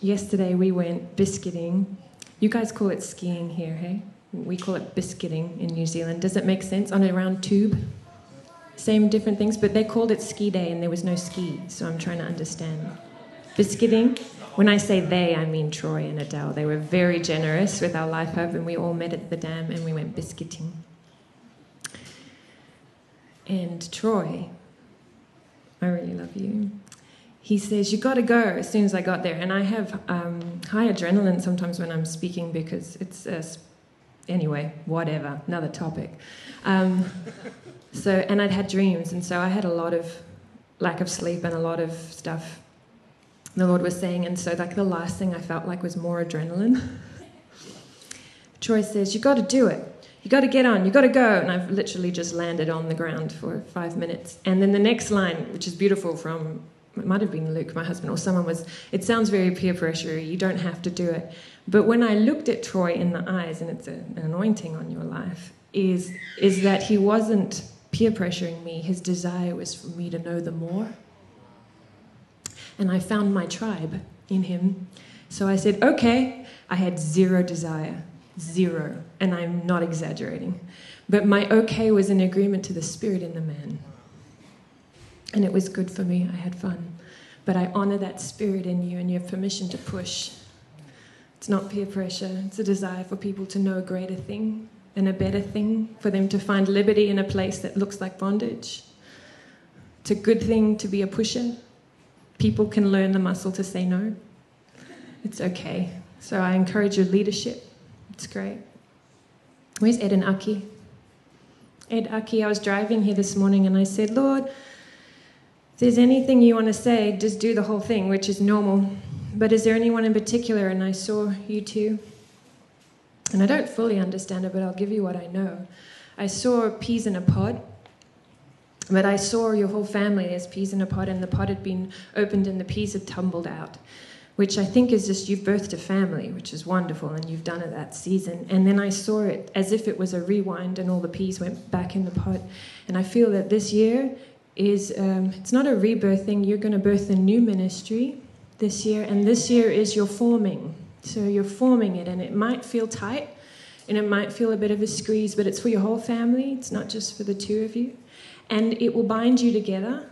yesterday we went biscuiting. You guys call it skiing here, hey? We call it biscuiting in New Zealand. Does it make sense? On a round tube? Same different things, but they called it ski day and there was no ski, so I'm trying to understand. Biscuiting? When I say they, I mean Troy and Adele. They were very generous with our life hub, and we all met at the dam and we went biscuiting. And Troy, I really love you. He says, You gotta go as soon as I got there. And I have um, high adrenaline sometimes when I'm speaking because it's, a, anyway, whatever, another topic. Um, so, and I'd had dreams, and so I had a lot of lack of sleep and a lot of stuff the Lord was saying. And so, like, the last thing I felt like was more adrenaline. Troy says, You got to do it. You got to get on. You got to go. And I've literally just landed on the ground for five minutes. And then the next line, which is beautiful from, it might have been Luke, my husband, or someone was, It sounds very peer pressure. You don't have to do it. But when I looked at Troy in the eyes, and it's a, an anointing on your life, is, is that he wasn't peer pressuring me. His desire was for me to know the more and I found my tribe in him. So I said, okay, I had zero desire, zero, and I'm not exaggerating. But my okay was an agreement to the spirit in the man. And it was good for me, I had fun. But I honor that spirit in you, and you have permission to push. It's not peer pressure, it's a desire for people to know a greater thing and a better thing, for them to find liberty in a place that looks like bondage. It's a good thing to be a pusher, people can learn the muscle to say no. It's okay. So I encourage your leadership. It's great. Where's Ed and Aki? Ed, Aki, I was driving here this morning and I said, Lord, if there's anything you want to say, just do the whole thing, which is normal. But is there anyone in particular? And I saw you two. And I don't fully understand it, but I'll give you what I know. I saw peas in a pod but I saw your whole family as peas in a pod, and the pod had been opened and the peas had tumbled out, which I think is just you've birthed a family, which is wonderful, and you've done it that season. And then I saw it as if it was a rewind, and all the peas went back in the pot. And I feel that this year is um, it's not a rebirth thing. You're going to birth a new ministry this year, and this year is your forming. So you're forming it, and it might feel tight, and it might feel a bit of a squeeze, but it's for your whole family. It's not just for the two of you and it will bind you together,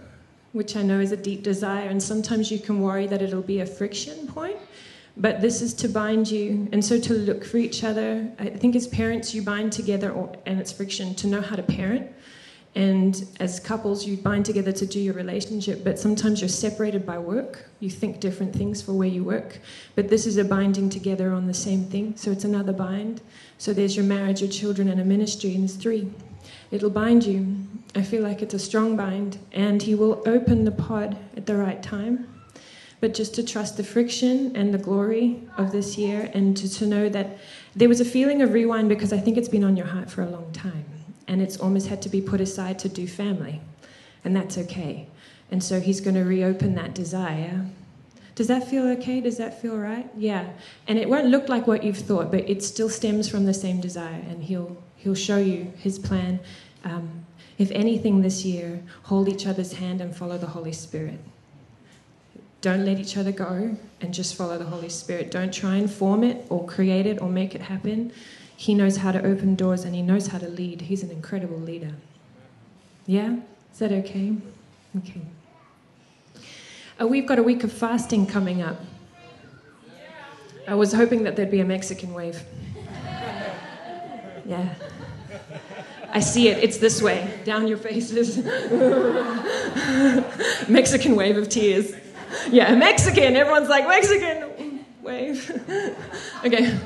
which I know is a deep desire. And sometimes you can worry that it'll be a friction point, but this is to bind you. And so to look for each other. I think as parents, you bind together, or, and it's friction to know how to parent. And as couples, you bind together to do your relationship, but sometimes you're separated by work. You think different things for where you work. But this is a binding together on the same thing. So it's another bind. So there's your marriage, your children, and a ministry, and there's three. It'll bind you. I feel like it's a strong bind, and He will open the pod at the right time. But just to trust the friction and the glory of this year, and to, to know that there was a feeling of rewind because I think it's been on your heart for a long time, and it's almost had to be put aside to do family, and that's okay. And so He's going to reopen that desire does that feel okay? Does that feel right? Yeah. And it won't look like what you've thought, but it still stems from the same desire, and he'll he'll show you his plan. Um, if anything this year, hold each other's hand and follow the Holy Spirit. Don't let each other go and just follow the Holy Spirit. Don't try and form it or create it or make it happen. He knows how to open doors and he knows how to lead. He's an incredible leader. Yeah? Is that okay? Okay. Uh, we've got a week of fasting coming up. I was hoping that there'd be a Mexican wave. Yeah. I see it. It's this way. Down your faces. Mexican wave of tears. Yeah, Mexican. Everyone's like, Mexican wave. okay.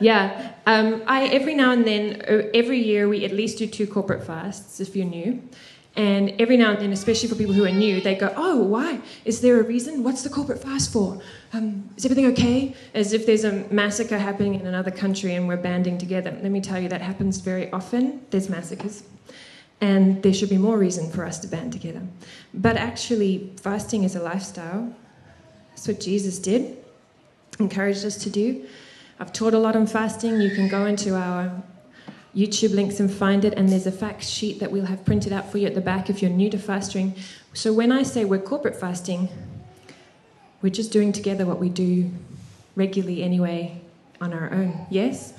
Yeah. Um, I every now and then, uh, every year, we at least do two corporate fasts if you're new. And every now and then, especially for people who are new, they go, Oh, why? Is there a reason? What's the corporate fast for? Um, is everything okay? As if there's a massacre happening in another country and we're banding together. Let me tell you, that happens very often. There's massacres. And there should be more reason for us to band together. But actually, fasting is a lifestyle. That's what Jesus did, encouraged us to do. I've taught a lot on fasting. You can go into our YouTube links and find it. And there's a fact sheet that we'll have printed out for you at the back if you're new to fasting. So when I say we're corporate fasting, we're just doing together what we do regularly anyway on our own. Yes?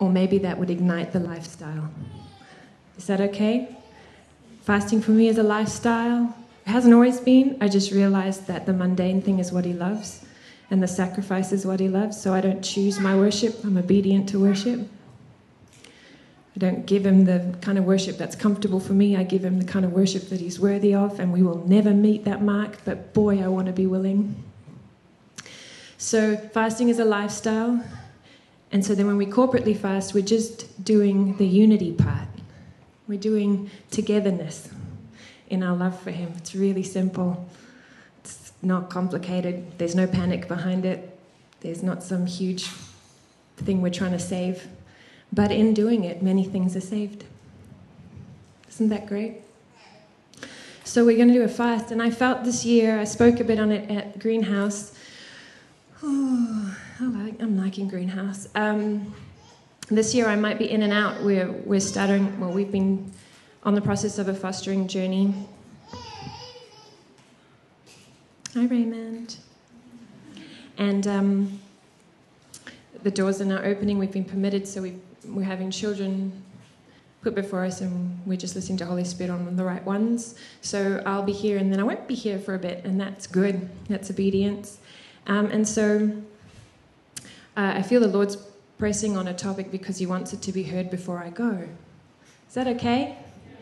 Or maybe that would ignite the lifestyle. Is that okay? Fasting for me is a lifestyle. It hasn't always been. I just realized that the mundane thing is what he loves and the sacrifice is what he loves. So I don't choose my worship, I'm obedient to worship. I don't give him the kind of worship that's comfortable for me. I give him the kind of worship that he's worthy of, and we will never meet that mark, but boy, I want to be willing. So, fasting is a lifestyle. And so then when we corporately fast, we're just doing the unity part. We're doing togetherness in our love for him. It's really simple. Not complicated. There's no panic behind it. There's not some huge thing we're trying to save. But in doing it, many things are saved. Isn't that great? So we're going to do a fast. And I felt this year, I spoke a bit on it at Greenhouse. Oh, I like, I'm liking Greenhouse. Um, this year I might be in and out. We're, we're starting, well, we've been on the process of a fostering journey. Hi, Raymond. And um, the doors are now opening. We've been permitted, so we we're having children put before us, and we're just listening to Holy Spirit on the right ones. So I'll be here, and then I won't be here for a bit, and that's good. That's obedience. Um, and so uh, I feel the Lord's pressing on a topic because He wants it to be heard before I go. Is that okay?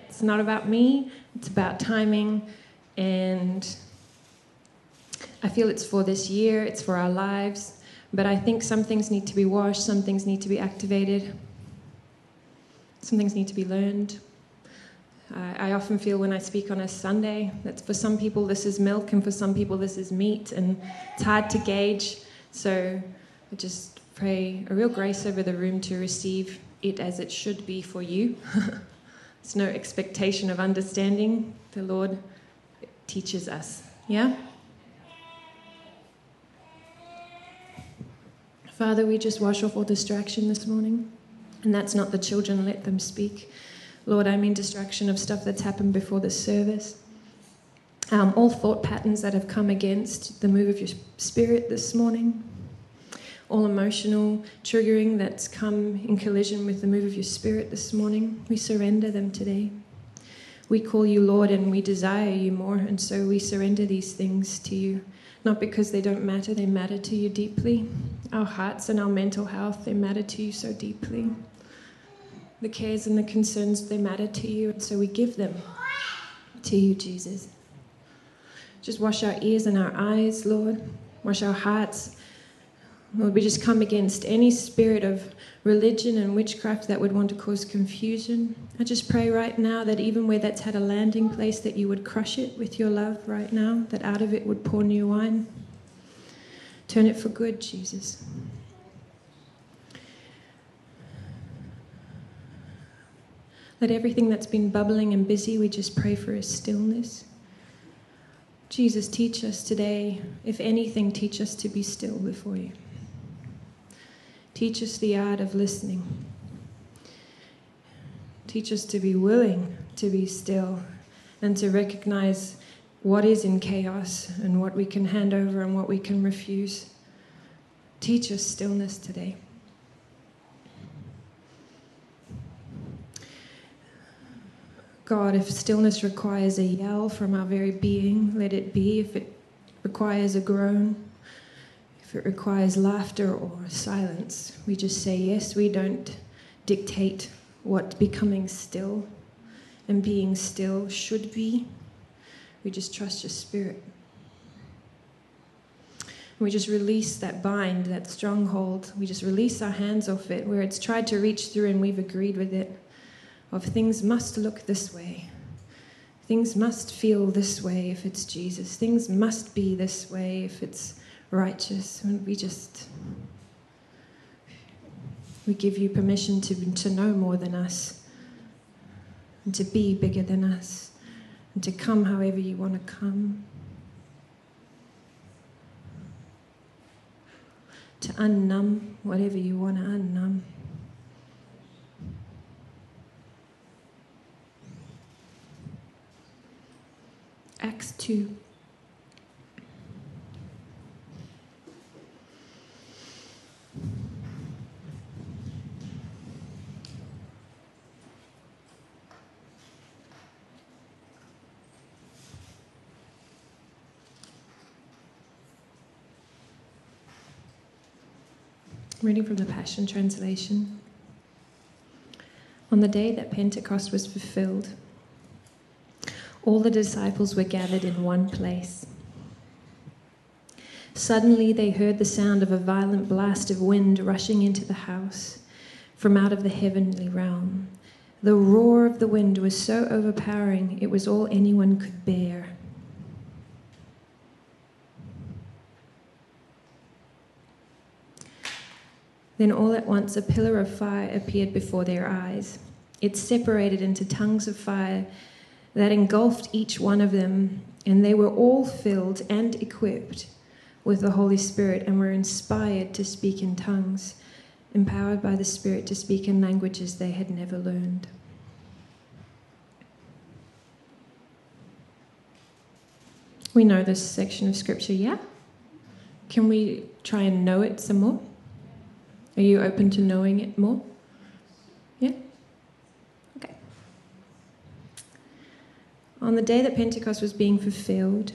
It's not about me, it's about timing, and I feel it's for this year, it's for our lives. But I think some things need to be washed, some things need to be activated, some things need to be learned. Uh, I often feel when I speak on a Sunday that for some people this is milk and for some people this is meat, and it's hard to gauge. So I just pray a real grace over the room to receive it as it should be for you. There's no expectation of understanding. The Lord teaches us. Yeah? Father, we just wash off all distraction this morning. And that's not the children, let them speak. Lord, I mean distraction of stuff that's happened before the service. Um, all thought patterns that have come against the move of your spirit this morning. All emotional triggering that's come in collision with the move of your spirit this morning. We surrender them today. We call you Lord and we desire you more, and so we surrender these things to you. Not because they don't matter, they matter to you deeply. Our hearts and our mental health, they matter to you so deeply. The cares and the concerns, they matter to you, and so we give them to you, Jesus. Just wash our ears and our eyes, Lord. Wash our hearts. Lord, we just come against any spirit of religion and witchcraft that would want to cause confusion. I just pray right now that even where that's had a landing place, that you would crush it with your love right now, that out of it would pour new wine. Turn it for good, Jesus. Let everything that's been bubbling and busy, we just pray for a stillness. Jesus, teach us today, if anything, teach us to be still before you. Teach us the art of listening. Teach us to be willing to be still and to recognize what is in chaos and what we can hand over and what we can refuse. Teach us stillness today. God, if stillness requires a yell from our very being, let it be. If it requires a groan, if it requires laughter or silence, we just say yes. We don't dictate what becoming still and being still should be. We just trust your spirit. We just release that bind, that stronghold. We just release our hands off it where it's tried to reach through and we've agreed with it. Of things must look this way. Things must feel this way if it's Jesus. Things must be this way if it's righteous. And we just we give you permission to, to know more than us and to be bigger than us and to come however you want to come. To unnumb whatever you want to unnumb. Acts 2. I'm reading from the Passion Translation. On the day that Pentecost was fulfilled, all the disciples were gathered in one place. Suddenly they heard the sound of a violent blast of wind rushing into the house from out of the heavenly realm. The roar of the wind was so overpowering, it was all anyone could bear. Then all at once a pillar of fire appeared before their eyes. It separated into tongues of fire that engulfed each one of them, and they were all filled and equipped with the Holy Spirit and were inspired to speak in tongues, empowered by the Spirit to speak in languages they had never learned. We know this section of scripture, yeah? Can we try and know it some more? Are you open to knowing it more? Yeah? Okay. On the day that Pentecost was being fulfilled,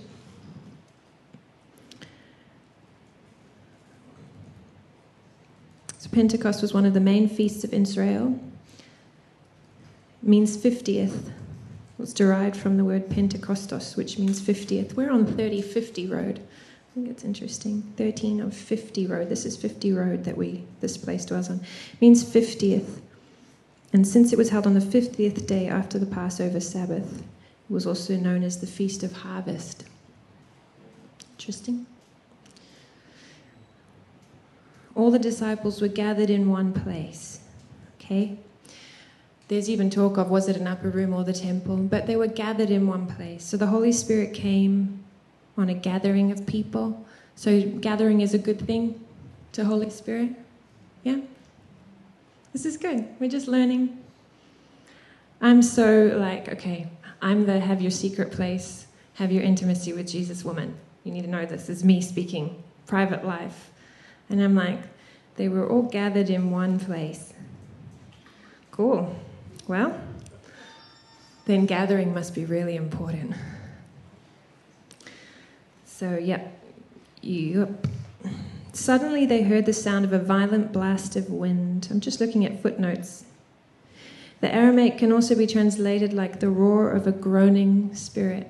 so Pentecost was one of the main feasts of Israel. It means 50th. It's derived from the word Pentecostos, which means 50th. We're on 3050 road. I think it's interesting. 13 of 50 road. This is 50 road that we this place dwells on. It means 50th. And since it was held on the 50th day after the Passover Sabbath, it was also known as the Feast of Harvest. Interesting. All the disciples were gathered in one place. Okay? There's even talk of was it an upper room or the temple, but they were gathered in one place. So the Holy Spirit came on a gathering of people. So, gathering is a good thing to Holy Spirit. Yeah? This is good. We're just learning. I'm so like, okay, I'm the have your secret place, have your intimacy with Jesus woman. You need to know this is me speaking, private life. And I'm like, they were all gathered in one place. Cool. Well, then gathering must be really important. So, yep. Yep. Suddenly they heard the sound of a violent blast of wind. I'm just looking at footnotes. The Aramaic can also be translated like the roar of a groaning spirit.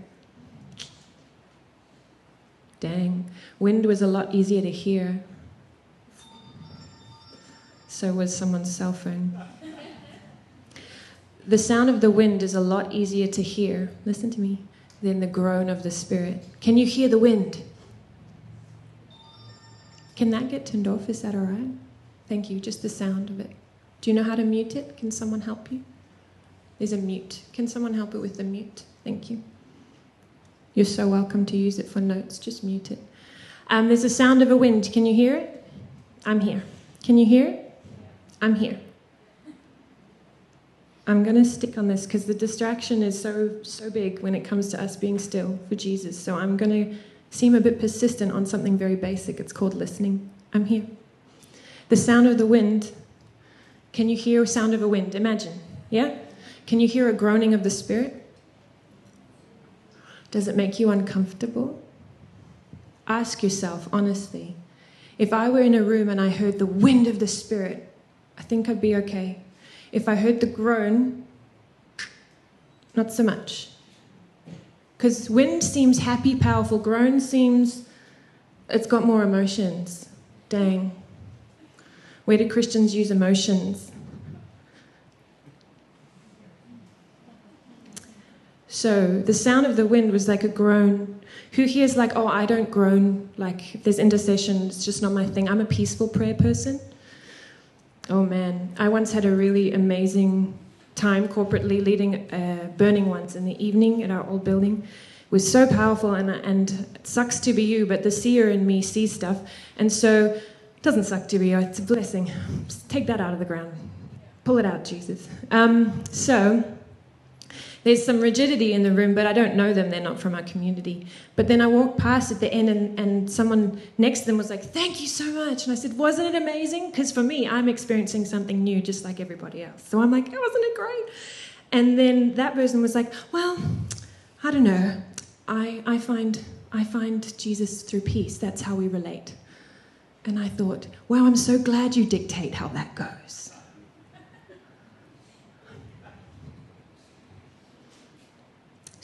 Dang. Wind was a lot easier to hear. So was someone's cell phone. The sound of the wind is a lot easier to hear. Listen to me than the groan of the Spirit. Can you hear the wind? Can that get turned off? Is that all right? Thank you. Just the sound of it. Do you know how to mute it? Can someone help you? There's a mute. Can someone help it with the mute? Thank you. You're so welcome to use it for notes. Just mute it. Um, there's a sound of a wind. Can you hear it? I'm here. Can you hear it? I'm here. I'm going to stick on this because the distraction is so so big when it comes to us being still for Jesus. So I'm going to seem a bit persistent on something very basic. It's called listening. I'm here. The sound of the wind. Can you hear a sound of a wind? Imagine. Yeah? Can you hear a groaning of the spirit? Does it make you uncomfortable? Ask yourself honestly. If I were in a room and I heard the wind of the spirit, I think I'd be okay. If I heard the groan, not so much. Because wind seems happy, powerful, groan seems it's got more emotions. Dang. Where do Christians use emotions? So the sound of the wind was like a groan. Who here is like, oh, I don't groan? Like, there's intercession, it's just not my thing. I'm a peaceful prayer person. Oh man, I once had a really amazing time corporately leading uh, burning ones in the evening at our old building. It was so powerful, and, and it sucks to be you, but the seer in me sees stuff. And so it doesn't suck to be you, it's a blessing. Just take that out of the ground. Pull it out, Jesus. Um, so there's some rigidity in the room, but I don't know them. They're not from our community. But then I walked past at the end, and, and someone next to them was like, Thank you so much. And I said, Wasn't it amazing? Because for me, I'm experiencing something new just like everybody else. So I'm like, oh, Wasn't it great? And then that person was like, Well, I don't know. I, I, find, I find Jesus through peace. That's how we relate. And I thought, wow, I'm so glad you dictate how that goes.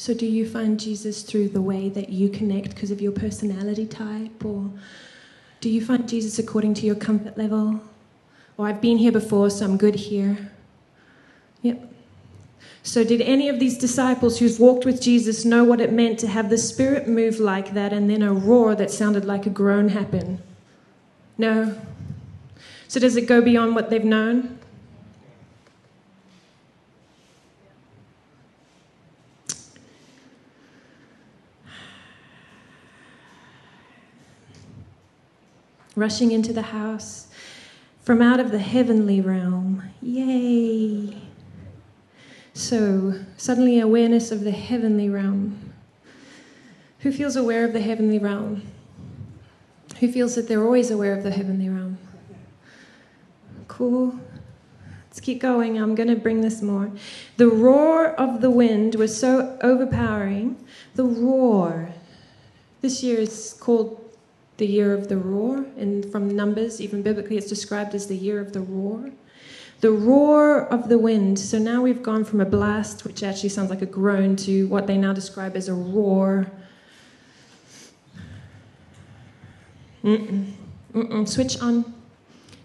So, do you find Jesus through the way that you connect because of your personality type? Or do you find Jesus according to your comfort level? Or I've been here before, so I'm good here? Yep. So, did any of these disciples who've walked with Jesus know what it meant to have the Spirit move like that and then a roar that sounded like a groan happen? No. So, does it go beyond what they've known? Rushing into the house from out of the heavenly realm. Yay! So, suddenly, awareness of the heavenly realm. Who feels aware of the heavenly realm? Who feels that they're always aware of the heavenly realm? Cool. Let's keep going. I'm going to bring this more. The roar of the wind was so overpowering. The roar. This year is called the year of the roar, and from Numbers, even biblically, it's described as the year of the roar the roar of the wind. So now we've gone from a blast, which actually sounds like a groan, to what they now describe as a roar. Mm-mm. Mm-mm. Switch on.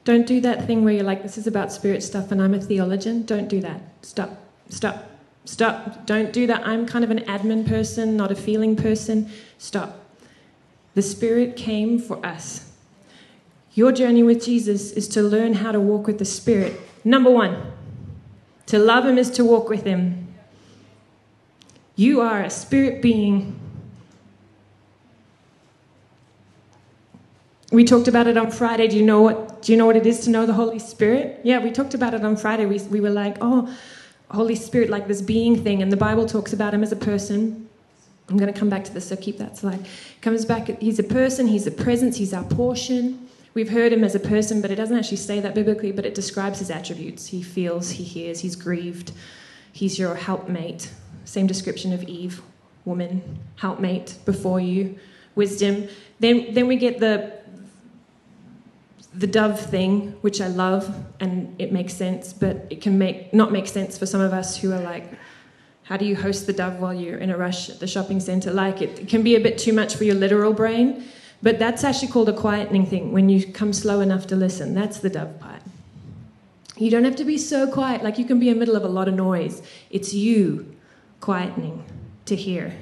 Don't do that thing where you're like, this is about spirit stuff and I'm a theologian. Don't do that. Stop. Stop. Stop. Don't do that. I'm kind of an admin person, not a feeling person. Stop. The Spirit came for us. Your journey with Jesus is to learn how to walk with the Spirit Number one, to love Him is to walk with Him. You are a spirit being. We talked about it on Friday. Do you know what? Do you know what it is to know the Holy Spirit? Yeah, we talked about it on Friday. We, we were like, oh, Holy Spirit, like this being thing, and the Bible talks about Him as a person. I'm going to come back to this, so keep that slide. Comes back. He's a person. He's a presence. He's our portion. We've heard him as a person, but it doesn't actually say that biblically, but it describes his attributes. He feels, he hears, he's grieved, he's your helpmate. Same description of Eve, woman, helpmate before you, wisdom. Then, then we get the the dove thing, which I love, and it makes sense, but it can make not make sense for some of us who are like, how do you host the dove while you're in a rush at the shopping center? Like it, can be a bit too much for your literal brain. But that's actually called a quietening thing when you come slow enough to listen. That's the dove part. You don't have to be so quiet, like you can be in the middle of a lot of noise. It's you quietening to hear.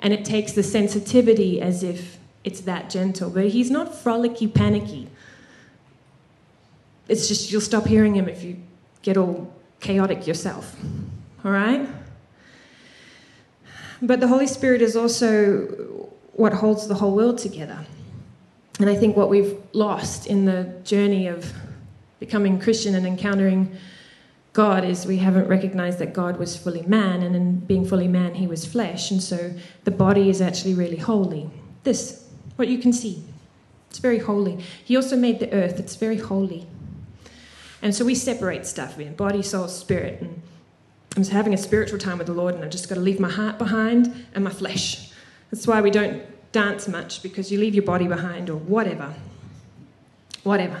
And it takes the sensitivity as if it's that gentle. But he's not frolicky, panicky. It's just you'll stop hearing him if you get all chaotic yourself. All right? But the Holy Spirit is also what holds the whole world together. And I think what we've lost in the journey of becoming Christian and encountering God is we haven't recognized that God was fully man, and in being fully man, he was flesh. And so the body is actually really holy. This, what you can see, it's very holy. He also made the earth, it's very holy. And so we separate stuff in body, soul, spirit. And I'm having a spiritual time with the Lord, and I've just got to leave my heart behind and my flesh. That's why we don't dance much because you leave your body behind or whatever. Whatever.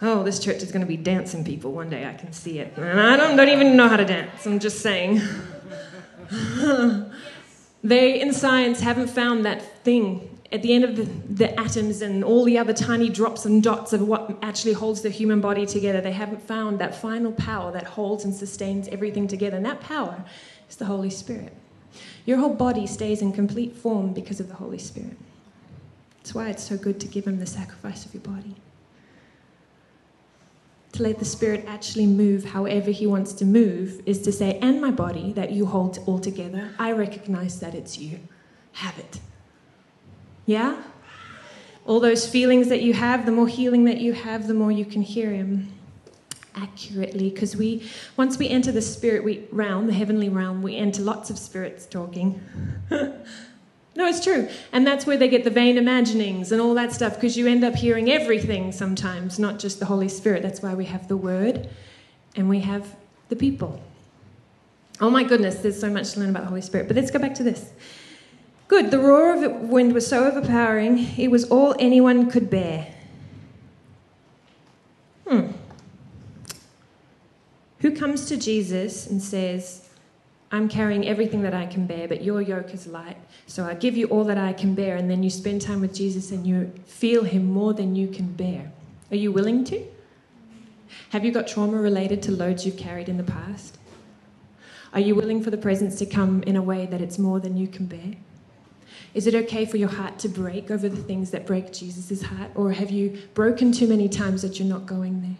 Oh, this church is going to be dancing people one day. I can see it. And I don't, don't even know how to dance. I'm just saying. they, in science, haven't found that thing at the end of the, the, atoms and all the other tiny drops and dots of what actually holds the human body together. They haven't found that final power that holds and sustains everything together. And that power is the Holy Spirit. Your whole body stays in complete form because of the Holy Spirit. That's why it's so good to give Him the sacrifice of your body. To let the Spirit actually move however He wants to move is to say, and my body that you hold all together, I recognize that it's you. Have it. Yeah? All those feelings that you have, the more healing that you have, the more you can hear Him accurately. Because we once we enter the spirit we, realm the heavenly realm we enter lots of spirits talking. No it's true. And that's where they get the vain imaginings and all that stuff because you end up hearing everything sometimes not just the holy spirit. That's why we have the word and we have the people. Oh my goodness there's so much to learn about the holy spirit. But let's go back to this Good. The roar of the wind was so overpowering, it was all anyone could bear. Hmm. Who comes to Jesus and says, I'm carrying everything that I can bear, but your yoke is light. So I give you all that I can bear. And then you spend time with Jesus and you feel him more than you can bear. Are you willing to? Have you got trauma related to loads you've carried in the past? Are you willing for the presence to come in a way that it's more than you can bear? Is it okay for your heart to break over the things that break Jesus' heart? Or have you broken too many times that you're not going there?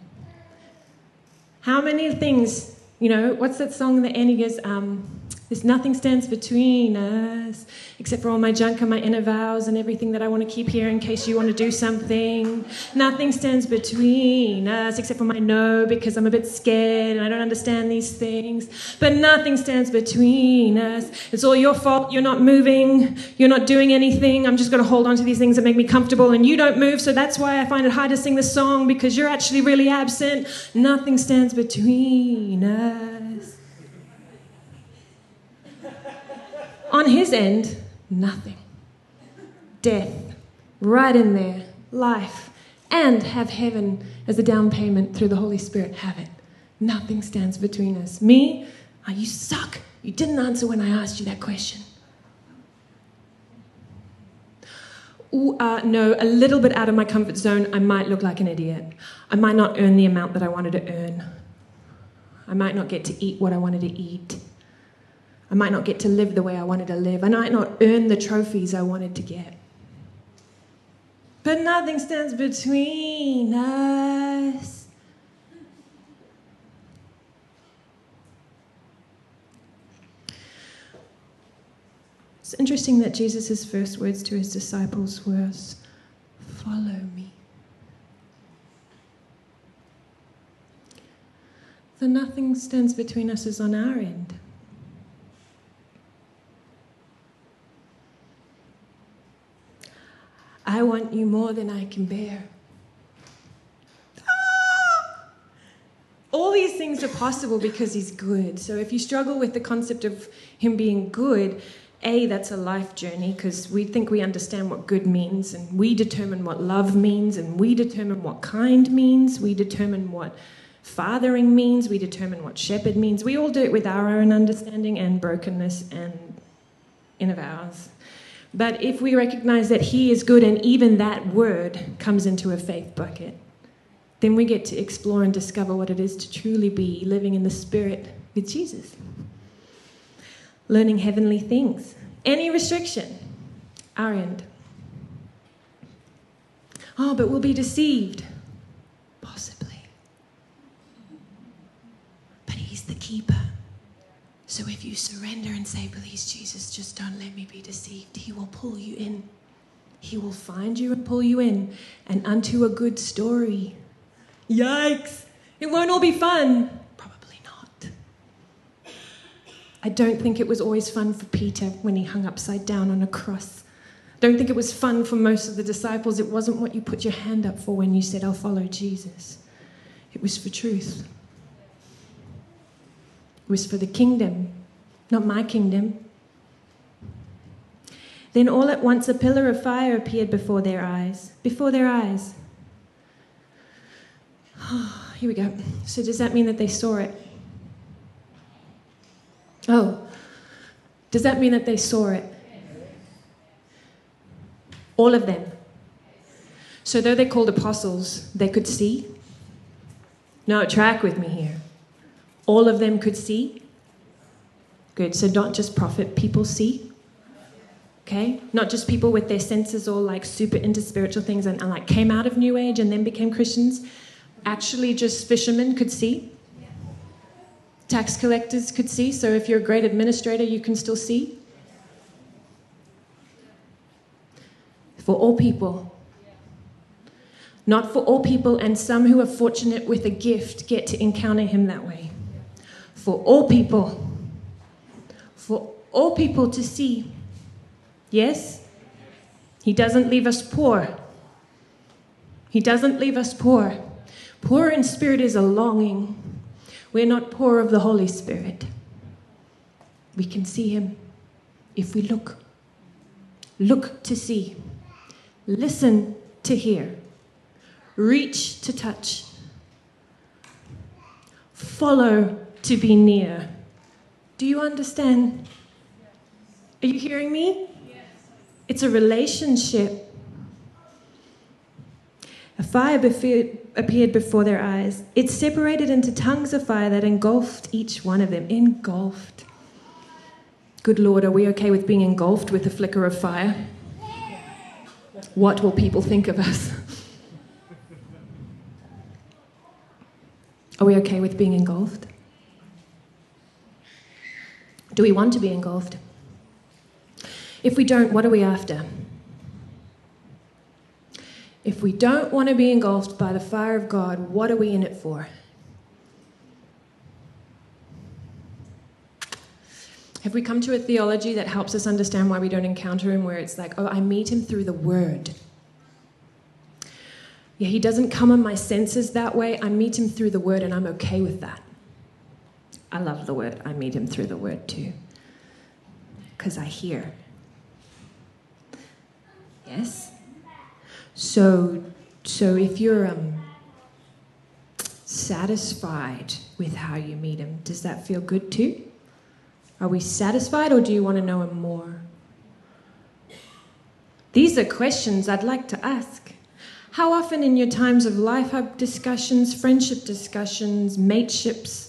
How many things, you know, what's that song that Annie goes, um, there's nothing stands between us except for all my junk and my inner vows and everything that I want to keep here in case you want to do something. Nothing stands between us except for my no because I'm a bit scared and I don't understand these things. But nothing stands between us. It's all your fault. You're not moving. You're not doing anything. I'm just going to hold on to these things that make me comfortable and you don't move. So that's why I find it hard to sing this song because you're actually really absent. Nothing stands between us. On his end, nothing. Death, right in there, life, and have heaven as a down payment through the Holy Spirit. Have it. Nothing stands between us. Me, oh, you suck. You didn't answer when I asked you that question. Ooh, uh, no, a little bit out of my comfort zone, I might look like an idiot. I might not earn the amount that I wanted to earn. I might not get to eat what I wanted to eat. I might not get to live the way I wanted to live. I might not earn the trophies I wanted to get. But nothing stands between us. It's interesting that Jesus' first words to his disciples was, Follow me. The nothing stands between us is on our end. I want you more than I can bear. All these things are possible because he's good. So if you struggle with the concept of him being good, A, that's a life journey because we think we understand what good means and we determine what love means and we determine what kind means, we determine what fathering means, we determine what shepherd means. We all do it with our own understanding and brokenness and in of ours. But if we recognize that He is good and even that word comes into a faith bucket, then we get to explore and discover what it is to truly be living in the Spirit with Jesus. Learning heavenly things. Any restriction, our end. Oh, but we'll be deceived. Possibly. But He's the keeper. So if you surrender and say, Please, Jesus, just don't let me be deceived, He will pull you in. He will find you and pull you in and unto a good story. Yikes! It won't all be fun. Probably not. I don't think it was always fun for Peter when he hung upside down on a cross. Don't think it was fun for most of the disciples. It wasn't what you put your hand up for when you said, I'll follow Jesus. It was for truth was for the kingdom, not my kingdom. Then all at once a pillar of fire appeared before their eyes. Before their eyes. Oh, here we go. So, does that mean that they saw it? Oh, does that mean that they saw it? All of them. So, though they're called apostles, they could see? No, track with me here all of them could see? Good. So not just prophet, people see. Okay? Not just people with their senses all like super into spiritual things and, and like came out of New Age and then became Christians. Actually, just fishermen could see. Tax collectors could see. So if you're a great administrator, you can still see. For all people. Not for all people, and some who are fortunate with a gift get to encounter him that way for all people. For all people to see. Yes? He doesn't leave us poor. He doesn't leave us poor. Poor in spirit is a longing. We're not poor of the Holy Spirit. We can see Him if we look. Look to see. Listen to hear. Reach to touch. Follow to be near. Do you understand? Are you hearing me? Yes. It's a relationship. A fire appeared before their eyes. It separated into tongues of fire that engulfed each one of them. Engulfed. Good Lord, are we okay with being engulfed with a flicker of fire? What will people think of us? Are we okay with being engulfed? Do we want to be engulfed? If we don't, what are we after? If we don't want to be engulfed by the fire of God, what are we in it for? Have we come to a theology that helps us understand why we don't encounter him, where it's like, oh, I meet him through the word? Yeah, he doesn't come on my senses that way. I meet him through the word, and I'm okay with that. I love the word. I meet him through the word too. Because I hear. Yes? So, so if you're um, satisfied with how you meet him, does that feel good too? Are we satisfied or do you want to know him more? These are questions I'd like to ask. How often in your times of life have discussions, friendship discussions, mateships,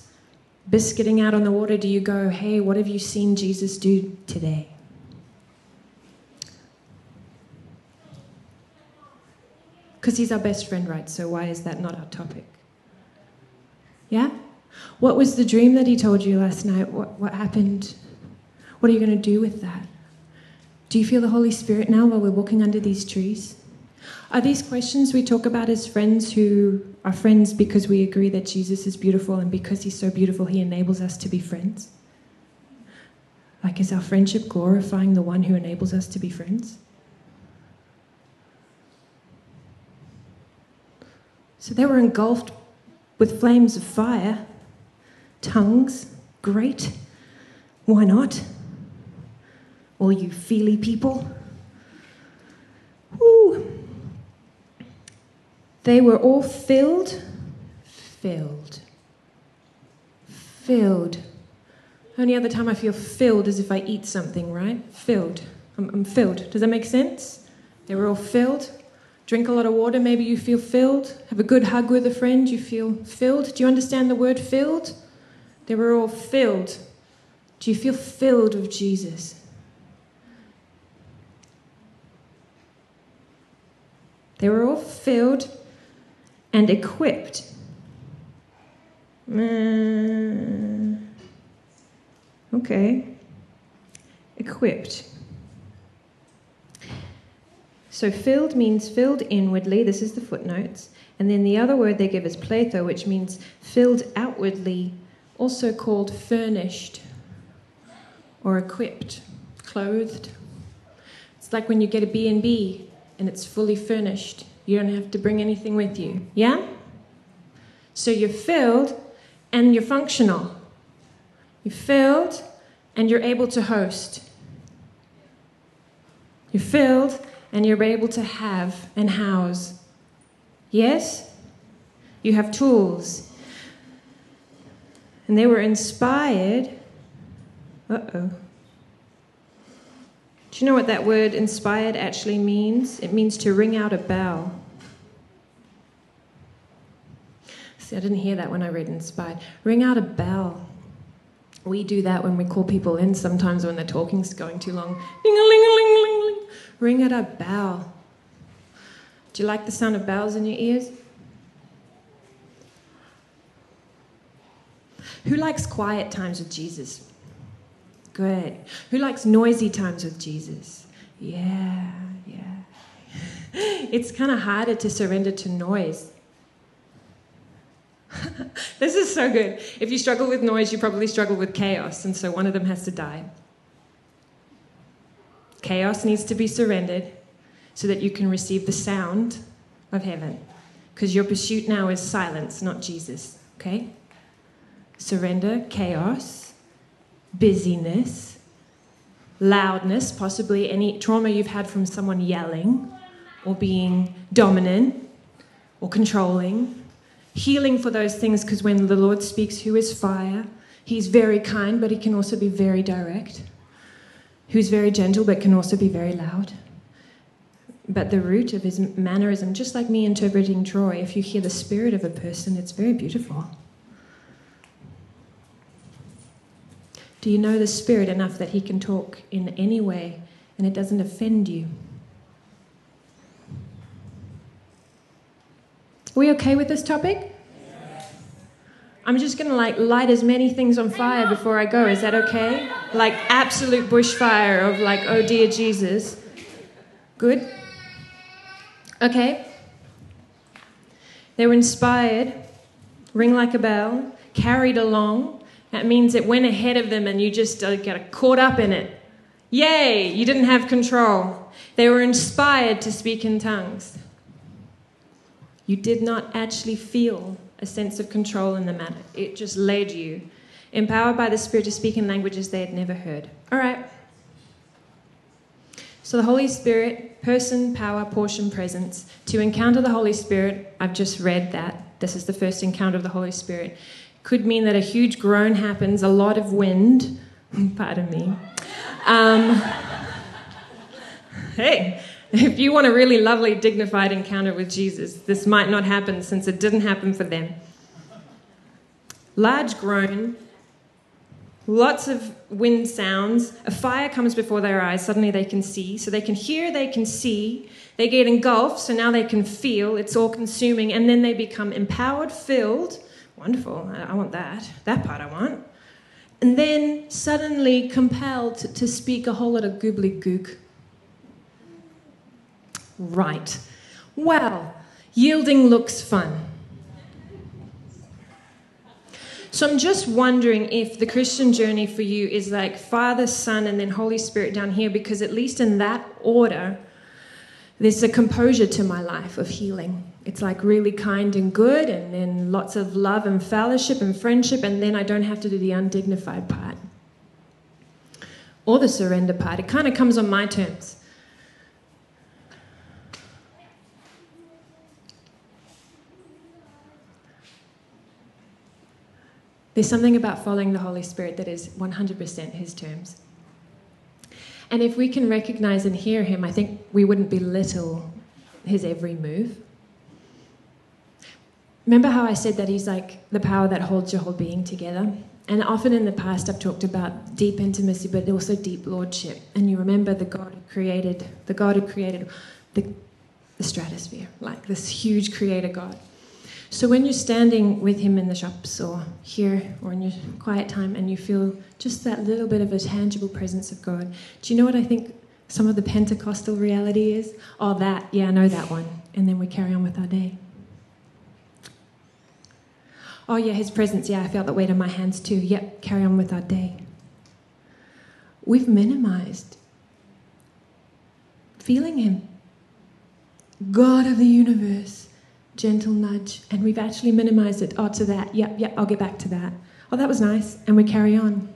biscuiting out on the water do you go, hey, what have you seen Jesus do today? Because he's our best friend, right? So why is that not our topic? Yeah? What was the dream that he told you last night? What, what happened? What are you going to do with that? Do you feel the Holy Spirit now while we're walking under these trees? Are these questions we talk about as friends who are friends because we agree that Jesus is beautiful and because he's so beautiful, he enables us to be friends? Like, is our friendship glorifying the one who enables us to be friends? So they were engulfed with flames of fire, tongues, great. Why not? All you feely people. Woo. They were all filled, filled, filled. Only other time I feel filled is if I eat something, right? Filled. I'm, I'm filled. Does that make sense? They were all filled. Drink a lot of water, maybe you feel filled. Have a good hug with a friend, you feel filled. Do you understand the word filled? They were all filled. Do you feel filled with Jesus? They were all filled and equipped. Uh, okay. Equipped. So filled means filled inwardly. This is the footnotes. And then the other word they give is pletho, which means filled outwardly, also called furnished or equipped, clothed. It's like when you get a B&B and it's fully furnished. You don't have to bring anything with you. Yeah? So you're filled and you're functional. You're filled and you're able to host. You're filled and you're able to have and house. Yes? You have tools. And they were inspired. Uh oh. Do you know what that word inspired actually means? It means to ring out a bell. See, I didn't hear that when I read inspired. Ring out a bell. We do that when we call people in sometimes when the talking's going too long. Ding a ling a ling ling ling. Ring out a bell. Do you like the sound of bells in your ears? Who likes quiet times with Jesus? Good. Who likes noisy times with Jesus? Yeah, yeah. it's kind of harder to surrender to noise. this is so good. If you struggle with noise, you probably struggle with chaos, and so one of them has to die. Chaos needs to be surrendered so that you can receive the sound of heaven. Because your pursuit now is silence, not Jesus. Okay? Surrender, chaos, busyness, loudness, possibly any trauma you've had from someone yelling or being dominant or controlling. Healing for those things because when the Lord speaks, who is fire, He's very kind, but He can also be very direct. Who's very gentle, but can also be very loud. But the root of his mannerism, just like me interpreting Troy, if you hear the spirit of a person, it's very beautiful. Do you know the spirit enough that he can talk in any way and it doesn't offend you? We okay with this topic? I'm just gonna like light as many things on fire before I go. Is that okay? Like absolute bushfire of like, oh dear Jesus. Good? Okay. They were inspired, ring like a bell, carried along. That means it went ahead of them and you just uh, got caught up in it. Yay, you didn't have control. They were inspired to speak in tongues. You did not actually feel a sense of control in the matter. It just led you, empowered by the Spirit to speak in languages they had never heard. All right. So, the Holy Spirit, person, power, portion, presence. To encounter the Holy Spirit, I've just read that. This is the first encounter of the Holy Spirit. Could mean that a huge groan happens, a lot of wind. Pardon me. Um, hey, if you want a really lovely, dignified encounter with Jesus, this might not happen since it didn't happen for them. Large groan, lots of wind sounds, a fire comes before their eyes, suddenly they can see. So they can hear, they can see, they get engulfed, so now they can feel, it's all consuming, and then they become empowered, filled. Wonderful, I want that. That part I want. And then suddenly compelled to speak a whole lot of gook right. Well, yielding looks fun. So I'm just wondering if the Christian journey for you is like Father, Son, and then Holy Spirit down here, because at least in that order, there's a composure to my life of healing. It's like really kind and good, and then lots of love and fellowship and friendship, and then I don't have to do the undignified part or the surrender part. It kind of comes on my terms. There's something about following the Holy Spirit that is 100% His terms. And if we can recognize and hear Him, I think we wouldn't belittle His every move. Remember how I said that He's like the power that holds your whole being together? And often in the past, I've talked about deep intimacy, but also deep lordship. And you remember the God who created, the God who created the, the stratosphere, like this huge creator God. So when you're standing with him in the shops or here or in your quiet time and you feel just that little bit of a tangible presence of God, do you know what I think some of the Pentecostal reality is? Oh, that, yeah, I know that one. And then we carry on with our day. Oh, yeah, his presence, yeah, I felt that weight in my hands too. Yep, carry on with our day. We've minimized feeling him. God of the universe gentle nudge, and we've actually minimized it. Oh, to that. Yep, yep, I'll get back to that. Oh, that was nice. And we carry on.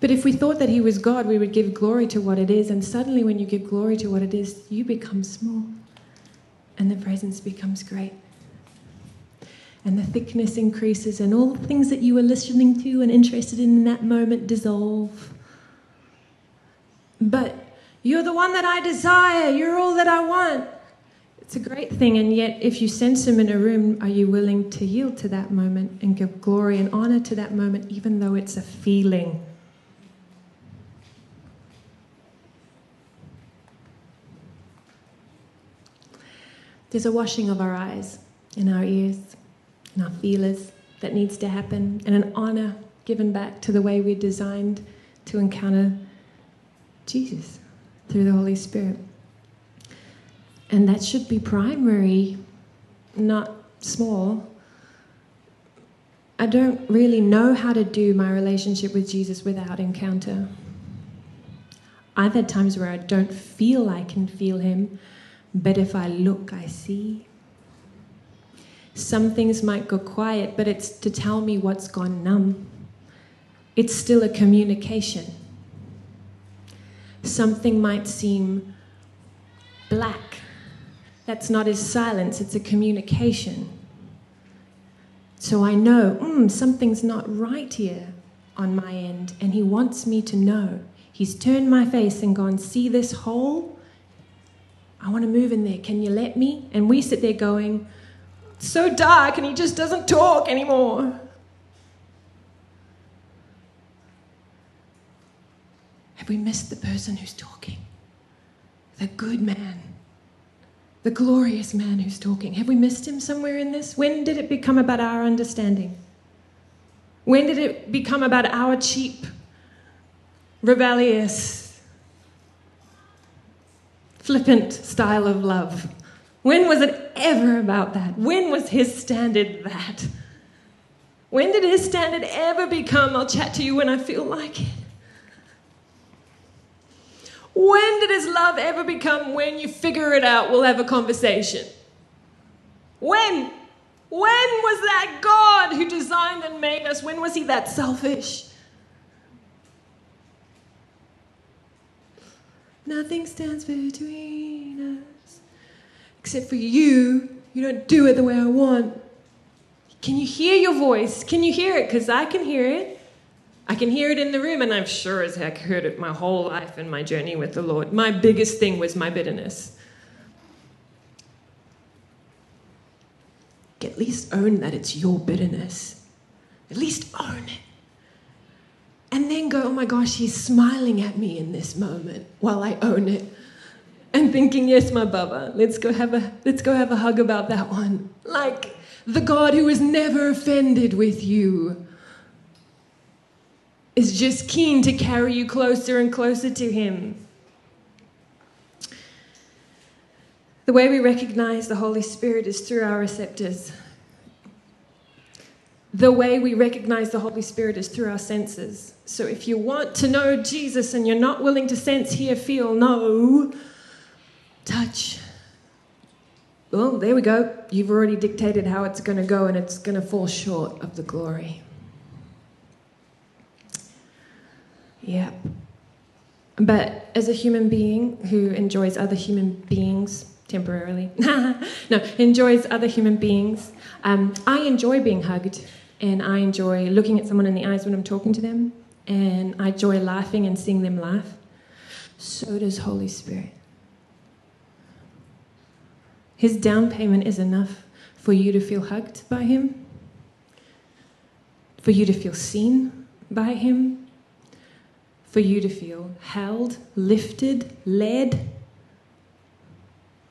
But if we thought that He was God, we would give glory to what it is. And suddenly, when you give glory to what it is, you become small. And the presence becomes great. And the thickness increases, and all the things that you were listening to and interested in in that moment dissolve. But you're the one that I desire. You're all that I want. It's a great thing, and yet, if you sense Him in a room, are you willing to yield to that moment and give glory and honor to that moment, even though it's a feeling? There's a washing of our eyes, in our ears, in our feelers that needs to happen, and an honor given back to the way we're designed to encounter Jesus through the Holy Spirit. And that should be primary, not small. I don't really know how to do my relationship with Jesus without encounter. I've had times where I don't feel I can feel Him, but if I look, I see. Some things might go quiet, but it's to tell me what's gone numb. It's still a communication. something might seem black. That's not his silence, it's a communication. So I know, mm, something's not right here on my end, and he wants me to know. He's turned my face and gone, See this hole? I want to move in there. Can you let me? And we sit there going, So dark, and he just doesn't talk anymore. Have we missed the person who's talking? The good man, the glorious man who's talking. Have we missed him somewhere in this? When did it become about our understanding? When did it become about our cheap, rebellious, flippant style of love? When was it ever about that? When was his standard that? When did his standard ever become, I'll chat to you when I feel like it? When did his love ever become, when you figure it out, we'll have a conversation? When? When was that God who designed and made us, when was he that selfish? Nothing stands between us except for you. You don't do it the way I want. Can you hear your voice? Can you hear it? Because I can hear it. I can hear it in the room, and I've sure as heck heard it my whole life in my journey with the Lord. My biggest thing was my bitterness. At least own that it's your bitterness. At least own it. And then go, oh my gosh, he's smiling at me in this moment while I own it. And thinking, yes, my Baba, let's go have a let's go have a hug about that one. Like the God who is never offended with you is just keen to carry you closer and closer to him. The way we recognize the Holy Spirit is through our receptors. The way we recognize the Holy Spirit is through our senses. So if you want to know Jesus and you're not willing to sense, hear, feel, know, touch, well, there we go. You've already dictated how it's going to go, and it's going to fall short of the glory. Yeah. But as a human being who enjoys other human beings, temporarily. no, enjoys other human beings. Um, I enjoy being hugged, and I enjoy looking at someone in the eyes when I'm talking to them, and I enjoy laughing and seeing them laugh. So does Holy Spirit. His down payment is enough for you to feel hugged by Him, for you to feel seen by Him, for you to feel held, lifted, led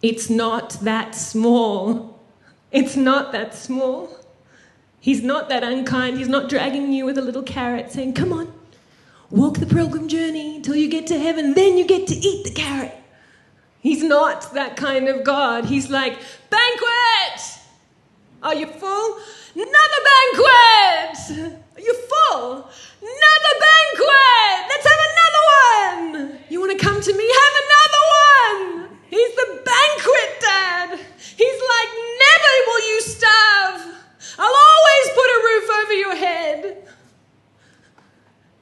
it's not that small. It's not that small. He's not that unkind. He's not dragging you with a little carrot saying, Come on, walk the pilgrim journey until you get to heaven, then you get to eat the carrot. He's not that kind of God. He's like, Banquet! Are you full? Another banquet! Are you full? Another banquet! Let's have another one! You want to come to me? Have another one! He's the banquet dad. He's like, never will you starve. I'll always put a roof over your head.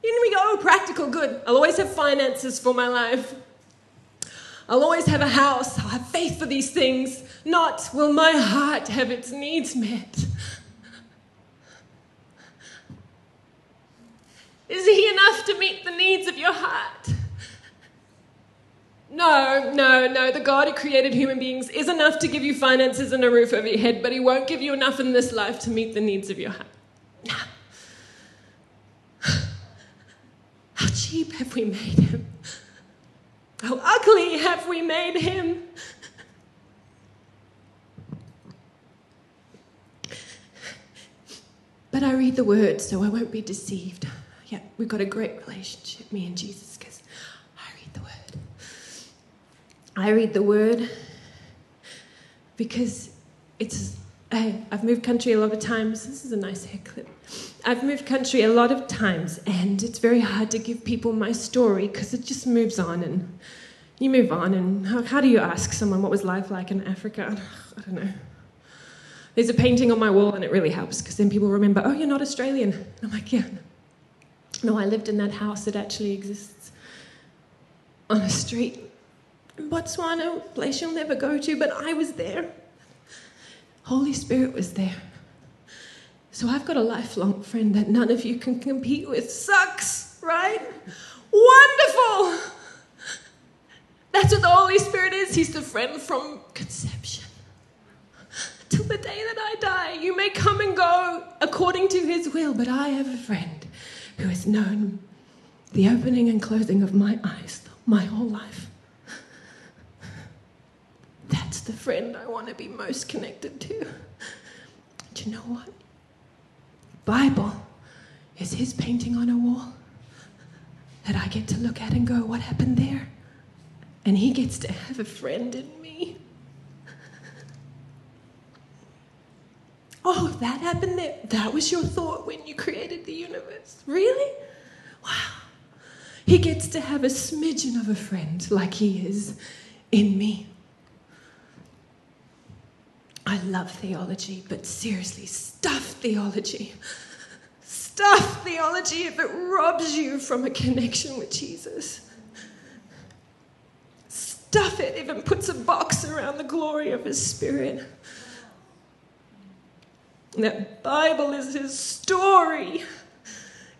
In we go, oh, practical, good. I'll always have finances for my life. I'll always have a house. I'll have faith for these things. Not will my heart have its needs met. Is he enough to meet the needs of your heart? No, no, no. The God who created human beings is enough to give you finances and a roof over your head, but He won't give you enough in this life to meet the needs of your heart. How cheap have we made Him? How ugly have we made Him? But I read the word, so I won't be deceived. Yeah, we've got a great relationship, me and Jesus. Because I read the Word. I read the word because it's. I, I've moved country a lot of times. This is a nice hair clip. I've moved country a lot of times, and it's very hard to give people my story because it just moves on and you move on. And how, how do you ask someone what was life like in Africa? I don't know. There's a painting on my wall, and it really helps because then people remember, oh, you're not Australian. And I'm like, yeah. No, I lived in that house that actually exists. on a street in Botswana, a place you'll never go to, but I was there. Holy Spirit was there. So I've got a lifelong friend that none of you can compete with. Sucks, right? Wonderful! That's what the Holy Spirit is. He's the friend from conception. Till the day that I die, you may come and go according to his will, but I have a friend who has known the opening and closing of my eyes my whole life. That's the friend I want to be most connected to. Do you know what? Bible is his painting on a wall that I get to look at and go, what happened there? And he gets to have a friend in me. Oh, that happened there. That was your thought when you created the universe. Really? Wow. He gets to have a smidgen of a friend like he is in me. I love theology, but seriously, stuff theology. Stuff theology if it robs you from a connection with Jesus. Stuff it if it puts a box around the glory of his spirit. That Bible is his story.